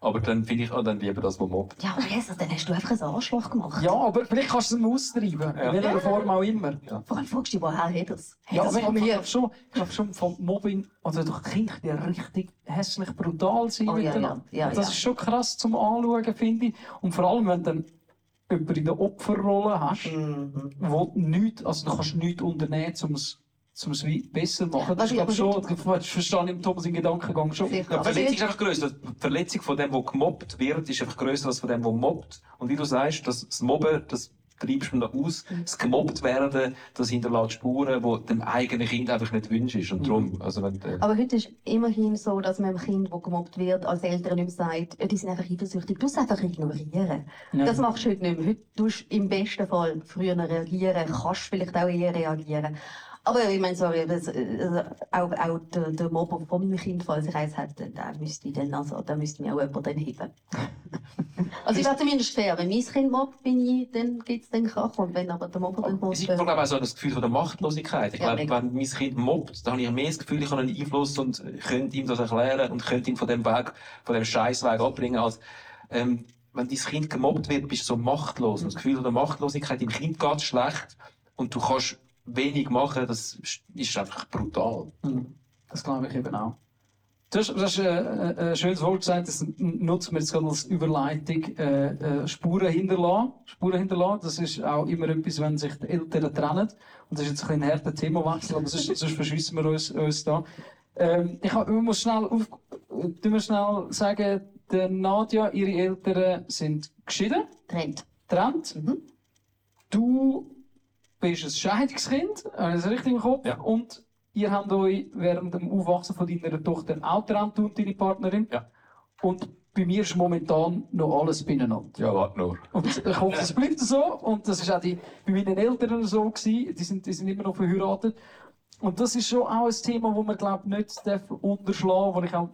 Aber dann finde ich auch dann lieber das, was mobbt. Ja, aber Jesus, dann hast du einfach ein Arschloch gemacht. Ja, aber vielleicht kannst du es ihm austreiben. Ja. In welcher Form auch immer. Vor allem fragst du dich, woher hat es? Hat Ja, es aber ich, glaube schon, ich glaube schon vom Mobbing, also doch Kinder, die richtig hässlich brutal sind Oh, ja, ja, ja, das ja. ist schon krass zum Anschauen, finde ich. Und vor allem, wenn du dann jemanden in der Opferrolle hast, Mhm. wo nichts, also du kannst nichts unternehmen, um es um es besser machen. Das ist, ich glaube ich, schon, ich verstehe im Thomas in Gedankengang schon. Ja, die Verletzung ist einfach grösser. Die Verletzung von dem, der gemobbt wird, ist einfach grösser als von dem, der mobbt. Und wie du sagst, das, das Mobben, das treibst du noch aus. Das gemobbt werden, das hinterlässt Spuren, die dem eigenen Kind einfach nicht wünscht. ist. Und darum, also wenn, äh, Aber heute ist immerhin so, dass man einem Kind, das gemobbt wird, als Eltern nicht mehr sagt, ja, die sind einfach eifersüchtig. Du musst einfach ignorieren. Ja. Das machst du heute nicht mehr. Heute tust du im besten Fall früher reagieren, kannst vielleicht auch eher reagieren. Aber ich meine, sorry, das, äh, auch, auch der, der Mobber von meinem Kind, falls ich eins hätte, da müsste ich dann, also, da müsste mir auch jemand dann heben. also ich wäre zumindest fair. Wenn mein Kind mobbt, bin ich, dann gibt es den Krach. Und wenn aber der Mobber dann mobbt, Es ist glaube auch so das Gefühl von der Machtlosigkeit. Ich glaube, wenn mein Kind mobbt, dann habe ich mehr das Gefühl, ich habe einen Einfluss und könnte ihm das erklären und könnte ihn von dem Weg, von dem Scheißweg abbringen, als, ähm, wenn dein Kind gemobbt wird, bist du so machtlos. Und das Gefühl von der Machtlosigkeit, dem Kind geht schlecht und du kannst wenig machen, das ist einfach brutal. Mhm. Das glaube ich eben auch. Du hast, du hast äh, äh, ein schönes Wort gesagt, das nutzen wir jetzt gerade als Überleitung. Äh, äh, Spuren hinterlassen. Spuren hinterlassen, das ist auch immer etwas, wenn sich die Eltern trennen. Und das ist jetzt ein, bisschen ein harter Themawechsel, aber sonst, sonst verschiessen wir uns, uns da. Ähm, ich hab, ich muss schnell, auf, äh, tun wir schnell sagen, der Nadja, ihre Eltern sind geschieden, trennt. getrennt. Mhm. Du bist ein Scheidungskind, habe ich das richtig im Kopf? Ja. Und ihr habt euch während dem Aufwachsen von deiner Tochter auch getrennt, du und deine Partnerin. Ja. Und bei mir ist momentan noch alles beieinander. Ja, warte nur. Und ich hoffe, das bleibt so. Und das ist auch die, bei meinen Eltern so gewesen. Die sind, die sind immer noch verheiratet. Und das ist schon auch ein Thema, wo man, glaube ich, nicht darf unterschlagen darf, wo ich auch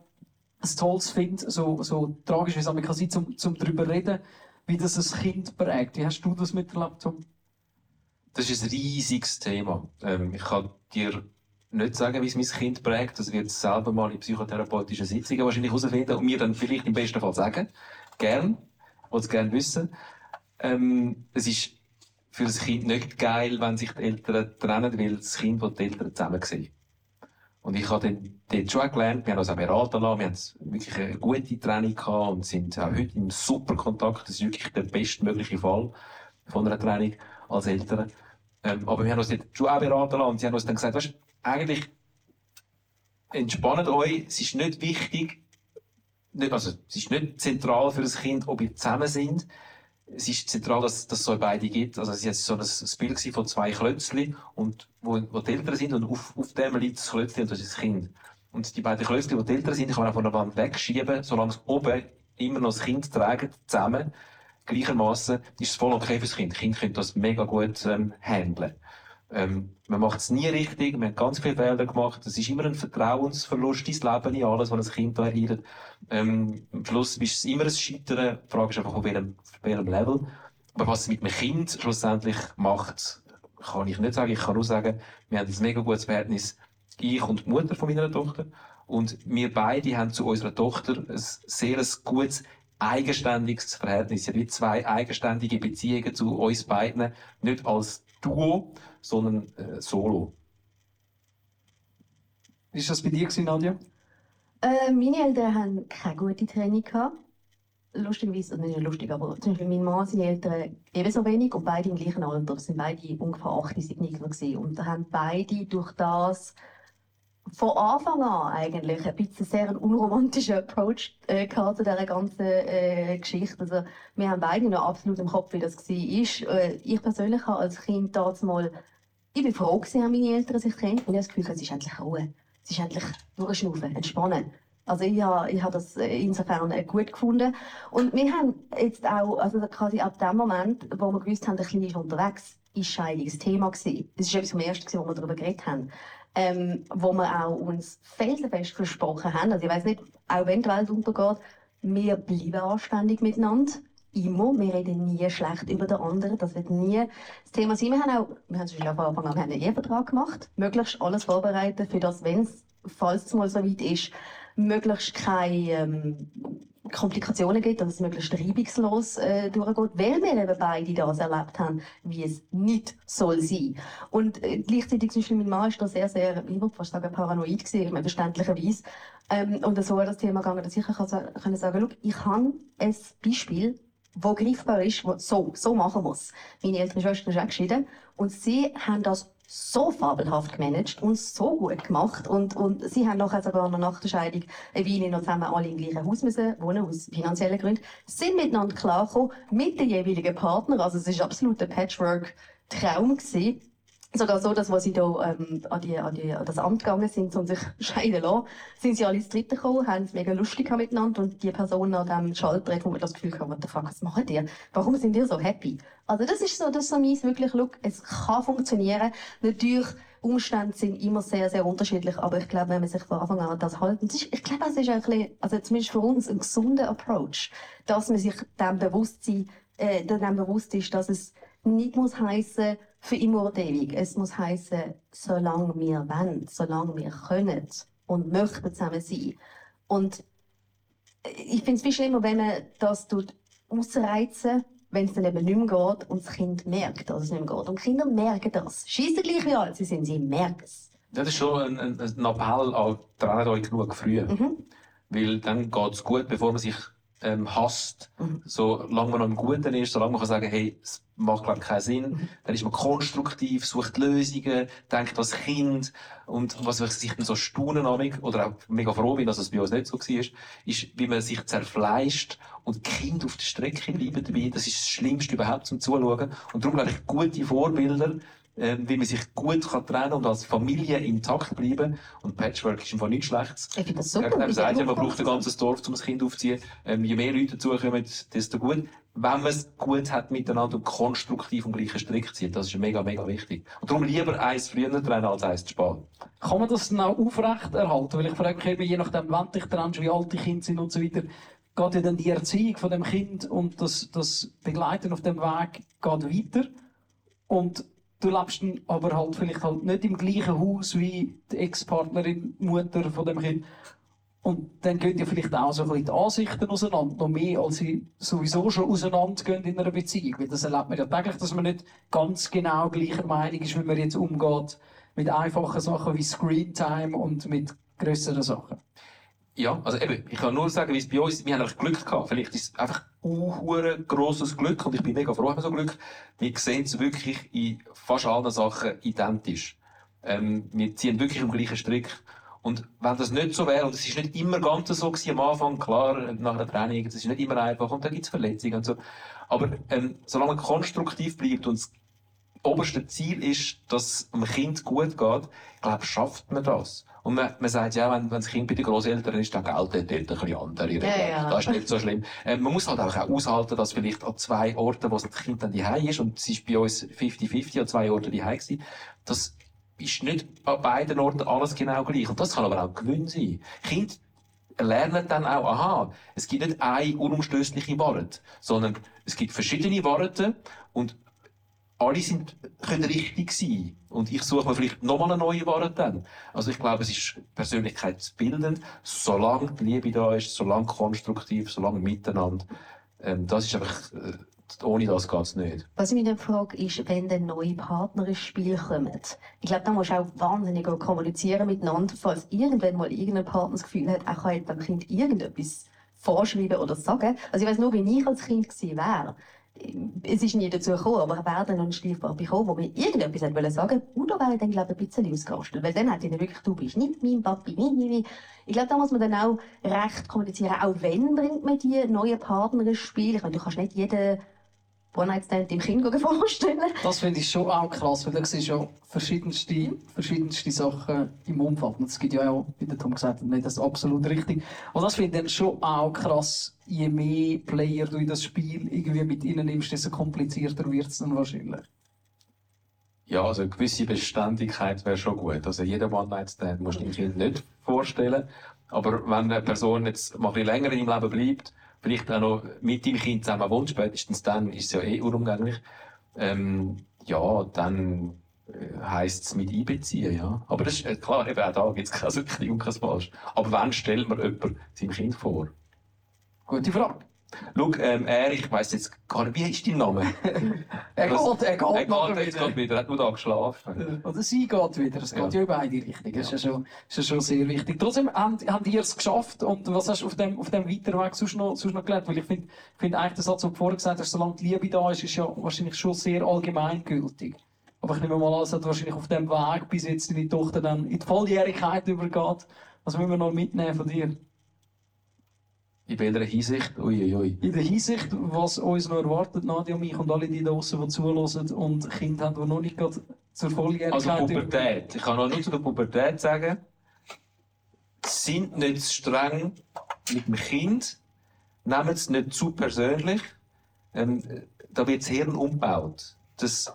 ein tolles finde, so, so tragisch wie es manchmal kann sein, zum, zum darüber reden, wie das ein Kind prägt. Wie hast du das miterlebt, Tom? Das ist ein riesiges Thema. Ähm, ich kann dir nicht sagen, wie es mein Kind prägt. Das wird es selber mal in psychotherapeutischen Sitzungen wahrscheinlich herausfinden und mir dann vielleicht im besten Fall sagen. Gern. Wollte es gerne wissen. Ähm, es ist für das Kind nicht geil, wenn sich die Eltern trennen, weil das Kind will die Eltern zusammen sehen. Und ich habe dann dort schon gelernt, wir haben uns auch beraten lassen, wir haben wirklich eine gute Training gehabt und sind auch heute im super Kontakt. Das ist wirklich der bestmögliche Fall von einer Training als Eltern. Ähm, aber wir haben uns dort schon auch beraten lassen sie haben uns dann gesagt, weißt, eigentlich entspannt euch, es ist nicht wichtig, nicht, also es ist nicht zentral für das Kind, ob ihr zusammen sind. Es ist zentral, dass, dass es so beide gibt. Also es war so ein, Bild von zwei Klötzchen und wo, wo die Eltern sind und auf, auf dem liegt das Klötzchen und das ist das Kind. Und die beiden Klötzchen, wo die Eltern sind, die kann man von der Wand wegschieben, solange es oben immer noch das Kind tragen, zusammen. Gleichermaßen ist es voll okay fürs Kind. Kind können das mega gut ähm, handeln. Ähm, man macht es nie richtig, man hat ganz viele Fehler gemacht. Es ist immer ein Vertrauensverlust ins Leben, in alles, was ein Kind da erleidet. Ähm, am Schluss ist es immer ein Scheitern. Die Frage ist einfach, auf welchem, auf welchem Level. Aber was es mit einem Kind schlussendlich macht, kann ich nicht sagen. Ich kann nur sagen, wir haben ein mega gutes Verhältnis, ich und die Mutter von meiner Tochter. Und wir beide haben zu unserer Tochter ein sehr gutes, eigenständiges Verhältnis. Wie zwei eigenständige Beziehungen zu uns beiden. Nicht als Duo, sondern äh, solo. War das bei dir, gewesen, Nadja? Äh, meine Eltern haben keine gute Training gehabt. Lustigerweise, also nicht lustig, aber zum Beispiel mein Mann, seine Eltern ebenso wenig und beide im gleichen Alter. Das sind beide ungefähr 80 Signiger gewesen. Und haben beide durch das von Anfang an eigentlich ein bisschen sehr einen unromantischen Approach äh, zu dieser ganzen äh, Geschichte. Also, wir haben beide noch absolut im Kopf, wie das war. Äh, ich persönlich habe als Kind damals mal, ich bin froh haben meine Eltern sich kennt, und ich habe das Gefühl, es ist endlich Ruhe. Es ist endlich durchschnaufen, entspannen. Also ich habe, ich habe das äh, insofern gut gefunden. Und wir haben jetzt auch, also quasi ab dem Moment, wo wir gewusst haben, der Kleine ist unterwegs, ist Scheidung ein Thema gewesen. Das ist etwas vom Ersten, wo wir darüber geredet haben ähm, wo wir auch uns felsenfest versprochen haben. Also ich weiß nicht, auch wenn die Welt untergeht, wir bleiben anständig miteinander. Immer. Wir reden nie schlecht über den anderen. Das wird nie das Thema sein. Wir haben auch, wir haben schon von Anfang an einen Ehevertrag gemacht. Möglichst alles vorbereiten für das, wenn es, falls es mal so weit ist, möglichst keine ähm, Komplikationen gibt, dass es möglichst reibungslos äh, durchgeht, weil wir eben beide das erlebt haben, wie es nicht soll sein. Und äh, gleichzeitig zum Beispiel mein Mann ist da sehr, sehr, ich würde fast sagen, paranoid gewesen, verständlicherweise. Ähm, und so war das Thema gegangen, dass ich kann sagen, sagen ich habe ein Beispiel, wo greifbar ist, wo so, so machen muss. Meine ältere Schwester ist auch geschieden und sie haben das so fabelhaft gemanagt und so gut gemacht. Und, und sie haben nachher sogar noch nach der Scheidung eine Weile noch zusammen alle im gleichen Haus müssen wohnen, aus finanziellen Gründen, sind miteinander klargekommen, mit den jeweiligen Partnern. Also es ist absolut ein Patchwork-Traum. Sogar so, dass, als sie da, ähm, an, die, an, die, an das Amt gegangen sind, um sich scheiden lassen, sind sie alle ins Dritte gekommen, haben es mega lustig miteinander und die Person an dem Schalter wo man das Gefühl hat, what the fuck, was macht ihr? Warum sind ihr so happy? Also das ist so, das ist so meins wirklich, look, es kann funktionieren. Natürlich, Umstände sind immer sehr, sehr unterschiedlich, aber ich glaube, wenn man sich von Anfang an das halten, ist, ich glaube, es ist ein bisschen, also zumindest für uns ein gesunder Approach, dass man sich dem bewusst, sein, äh, dem bewusst ist, dass es nicht muss heißen für immer und ewig. Es muss heißen, solange wir wollen, solange wir können und möchten zusammen sein. Und ich finde es viel schlimmer, wenn man das tut ausreizen, wenn es dann eben nicht mehr geht und das Kind merkt, dass es nicht mehr geht. Und Kinder merken das. Schießen gleich wie alt sie sind, sie merken es. Das ist schon ein, ein, ein Appell an «Trennt euch genug früh». Mhm. Weil dann geht es gut, bevor man sich ähm, hasst. Mhm. Solange man im Guten ist, solange man kann sagen, hey, es macht glaub, keinen Sinn, mhm. dann ist man konstruktiv, sucht Lösungen, denkt als Kind. Und was ich sich dann so staunen oder auch mega froh bin, dass es bei uns nicht so war, ist, wie man sich zerfleischt und Kind auf der Strecke bleiben dabei. Das ist das Schlimmste überhaupt zum Zuschauen. Und darum glaube ich, gute Vorbilder, äh, wie man sich gut kann trennen und als Familie intakt bleiben. Und Patchwork ist einfach nichts Schlechtes. Ich finde das super. Er sagt ja, man braucht ein ganzes Dorf, um das Kind aufzuziehen. Ähm, je mehr Leute dazukommen, desto gut. Wenn man es gut hat miteinander und konstruktiv am gleichen Strick zieht, das ist mega, mega wichtig. Und darum lieber eins früher trennen als eins zu spät. Kann man das dann auch aufrecht erhalten? Weil ich frage mich je nachdem, wann dich trennst, wie alt die Kinder sind und so weiter, geht ja dann die Erziehung von dem Kind und das, das Begleiten auf dem Weg geht weiter. Und du lebst aber halt vielleicht halt nicht im gleichen Haus wie die Ex-Partnerin, Mutter von dem Kind. Und dann gehen ja vielleicht auch so ein bisschen die Ansichten auseinander, noch mehr als sie sowieso schon auseinandergehen in einer Beziehung. Weil das erlebt man ja täglich, dass man nicht ganz genau gleicher Meinung ist, wie man jetzt umgeht mit einfachen Sachen wie Screentime und mit grösseren Sachen. Ja, also eben, ich kann nur sagen, wie es bei uns, wir haben Glück gehabt. Vielleicht ist es einfach ein grosses Glück und ich bin mega froh, haben so Glück. Wir sehen es wirklich in fast allen Sachen identisch. Ähm, wir ziehen wirklich im gleichen Strick. Und wenn das nicht so wäre, und es ist nicht immer ganz so am Anfang, klar, nach einer Training, es ist nicht immer einfach, und da gibt es Verletzungen und so. Aber, ähm, solange man konstruktiv bleibt und das oberste Ziel ist, dass es dem Kind gut geht, glaube, schafft man das. Und man, man sagt ja, wenn, wenn das Kind bei den Großeltern ist, dann gelten dort ein bisschen andere Regeln. Ja, ja. Das ist nicht so schlimm. Äh, man muss halt auch aushalten, dass vielleicht an zwei Orten, wo das Kind dann daheim ist, und es ist bei uns 50-50 an zwei Orten daheim gewesen, das ist nicht an beiden Orten alles genau gleich. Und das kann aber auch Gewinn sein. Kind lernen dann auch, aha, es gibt nicht eine unumstößliche Wahrheit, sondern es gibt verschiedene Wahrheiten und alle sind, können richtig sein. Und ich suche mir vielleicht nochmal eine neue Ware dann. Also ich glaube, es ist persönlichkeitsbildend, solange die Liebe da ist, solange konstruktiv, solange miteinander. Ähm, das ist einfach, äh, ohne das geht es nicht. Was ich mich dann frage, ist, wenn dann neue Partner ins Spiel kommen. Ich glaube, da musst du auch wahnsinnig kommunizieren miteinander, falls irgendwann mal irgendein Partner das Gefühl hat, er kann dem Kind irgendetwas vorschreiben oder sagen. Also ich weiß nur, wie ich als Kind wäre es ist nie dazu gekommen, aber wäre dann noch ein Stiefpapi gekommen, der mir irgendetwas hat wollen sagen oder wäre ich dann, glaube ich, ein bisschen ausgerastet. Weil dann hätte ich dann wirklich, du bist nicht mein Papi, wie, wie. Ich glaube, da muss man dann auch recht kommunizieren, auch wenn bringt man die neuen Partner ins Spiel. Ich meine, du kannst nicht jeden One-Night-Stand dem Kind vorstellen. Das finde ich schon auch krass, weil da siehst ja verschiedenste, verschiedenste Sachen im Umfang. Das gibt ja auch, wie der Tom gesagt hat, nicht das absolut richtig. Und das finde ich dann schon auch krass, je mehr Player du in das Spiel irgendwie mit ihnen nimmst, desto komplizierter wird es dann wahrscheinlich. Ja, also eine gewisse Beständigkeit wäre schon gut. Also jeder One-Night-Stand musst du dem Kind nicht vorstellen. Aber wenn eine Person jetzt mal ein bisschen länger in deinem Leben bleibt, vielleicht auch noch mit deinem Kind zusammen wohnt, spätestens dann ist es ja eh unumgänglich, ähm, ja, dann äh, heisst es mit einbeziehen, ja. Aber das ist äh, klar, eben auch da gibt es kein richtig und kein falsch. Aber wann stellt man jemand seinem Kind vor? Gute Frage. Schau, ähm, er, ich weiss jetzt gar nicht, wie ist dein Name? Er geht, er geht, er geht jetzt wieder. wieder, er hat nur da geschlafen. Oder sie geht wieder. Es geht Ja. ja in beide Richtungen. Das ist ja schon, ist ja schon sehr wichtig. Trotzdem habt, habt ihr es geschafft. Und was hast du auf dem, auf dem weiteren Weg sonst noch, sonst noch gelernt? Weil ich finde, ich finde eigentlich Satz, den du vorher gesagt hast, solange die Liebe da ist, ist ja wahrscheinlich schon sehr allgemeingültig. Aber ich nehme mal an, es hat wahrscheinlich auf dem Weg, bis jetzt deine Tochter dann in die Volljährigkeit übergeht. Was müssen wir noch mitnehmen von dir? In welcher Hinsicht? Uiuiui. In der Hinsicht, was uns noch erwartet, Nadia und mich und alle die da draussen, die zuhören und Kinder haben, die noch nicht gerade zur Volljährigkeit Also Pubertät. Ich kann noch nur zu der Pubertät sagen, sind nicht zu streng mit dem Kind, nehmen es nicht zu persönlich. Ähm, da wird das Hirn umgebaut. Das,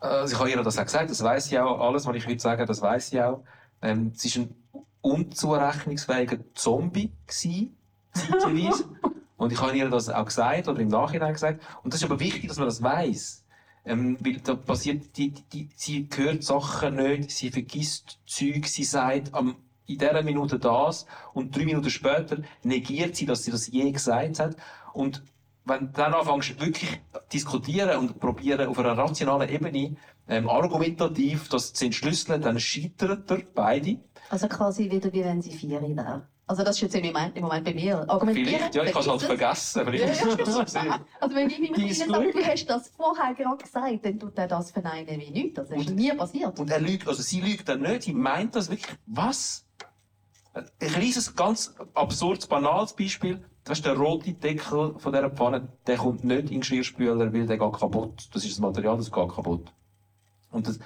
also ich habe ihr das auch gesagt, das weiß sie auch. Alles, was ich heute sage, das weiß sie auch. Ähm, sie ist ein unzurechnungsfähiger Zombie gewesen, zeitweise. Und ich habe ihr das auch gesagt oder im Nachhinein gesagt. Und das ist aber wichtig, dass man das weiß. Ähm, weil da passiert, die, die, die, sie hört Sachen nicht, sie vergisst Zeug, sie sagt am, in dieser Minute das und drei Minuten später negiert sie, dass sie das je gesagt hat. Und wenn du dann anfängst, wirklich diskutieren und probieren, auf einer rationalen Ebene, ähm, argumentativ das zu entschlüsseln, dann scheitert er beide. Also quasi wieder wie wenn sie vier wäre. Also das ist jetzt im Moment, im Moment bei mir. Argumentieren, Vielleicht, ja, ich habe es halt vergessen. Vielleicht ist das so gewesen. Also wenn ich meinem Kind sage, du hast das vorher gerade gesagt, dann tut er das verneinen wie nichts. Das ist Und- nie passiert. Und er lügt, also sie lügt dann nicht, sie meint das wirklich. Was? Ein kleines, ganz absurdes, banales Beispiel. Das ist der rote Deckel von dieser Pfanne. Der kommt nicht in den Geschirrspüler, weil der geht kaputt. Das ist das Material, das geht kaputt. Und das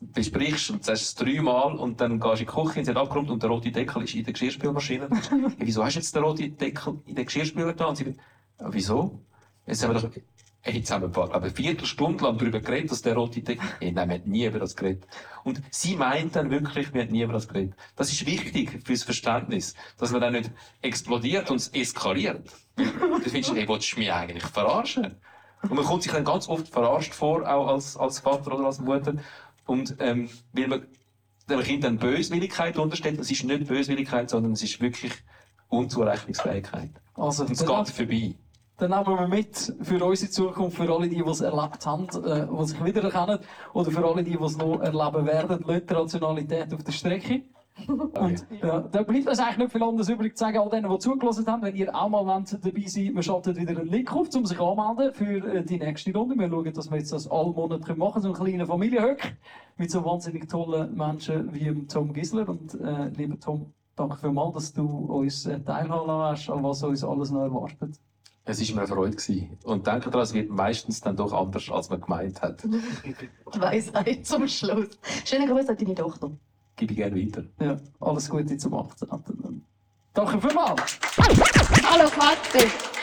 besprichst und sagst es dreimal und dann gehst du in die Küche, sie hat abgeräumt und der rote Deckel ist in der Geschirrspülmaschine. ja, wieso hast du jetzt den roten Deckel in den Geschirrspüler da? Und sie, ja, wieso? Jetzt haben wir doch, Hey, jetzt haben wir glaube eine Viertelstunde lang darüber geredet, dass der rote Deckel... Hey, nein, wir haben nie über das geredet. Und sie meint dann wirklich, wir haben nie über das geredet. Das ist wichtig fürs Verständnis, dass man dann nicht explodiert und es eskaliert. Du findest, hey, willst du mich eigentlich verarschen? Und man kommt sich dann ganz oft verarscht vor, auch als, als Vater oder als Mutter. Und ähm, weil man dem Kind dann Böswilligkeit unterstellt, es ist nicht Böswilligkeit, sondern es ist wirklich Unzurechnungsfähigkeit. Also, Und es geht vorbei. dann nehmen wir mit für unsere Zukunft, für alle, die, die es erlebt haben, äh, die sich wiedererkennen, oder für alle, die, die es noch erleben werden, die Rationalität auf der Strecke. Und ja, da bleibt uns eigentlich nicht viel anderes übrig zu sagen, all denen, die zugelassen haben, wenn ihr auch mal wollt, dabei seid, wir schalten wieder einen Link auf, um sich anzumelden für äh, die nächste Runde. Wir schauen, dass wir jetzt das alle Monate machen können, so einen kleinen Familienhöck mit so wahnsinnig tollen Menschen wie dem Tom Gisler. Und äh, lieber Tom, danke vielmals, dass du uns äh, teilhaben hast, an was uns alles noch erwartet. Es war mir eine Freude. Gewesen. Und denke daran, es wird meistens dann doch anders, als man gemeint hat. Die Weisheit zum Schluss. Schönen Gruß an deine Tochter. Gebe ich gerne weiter. Ja, alles Gute zum 18. Danke vielmals! Hallo Katze!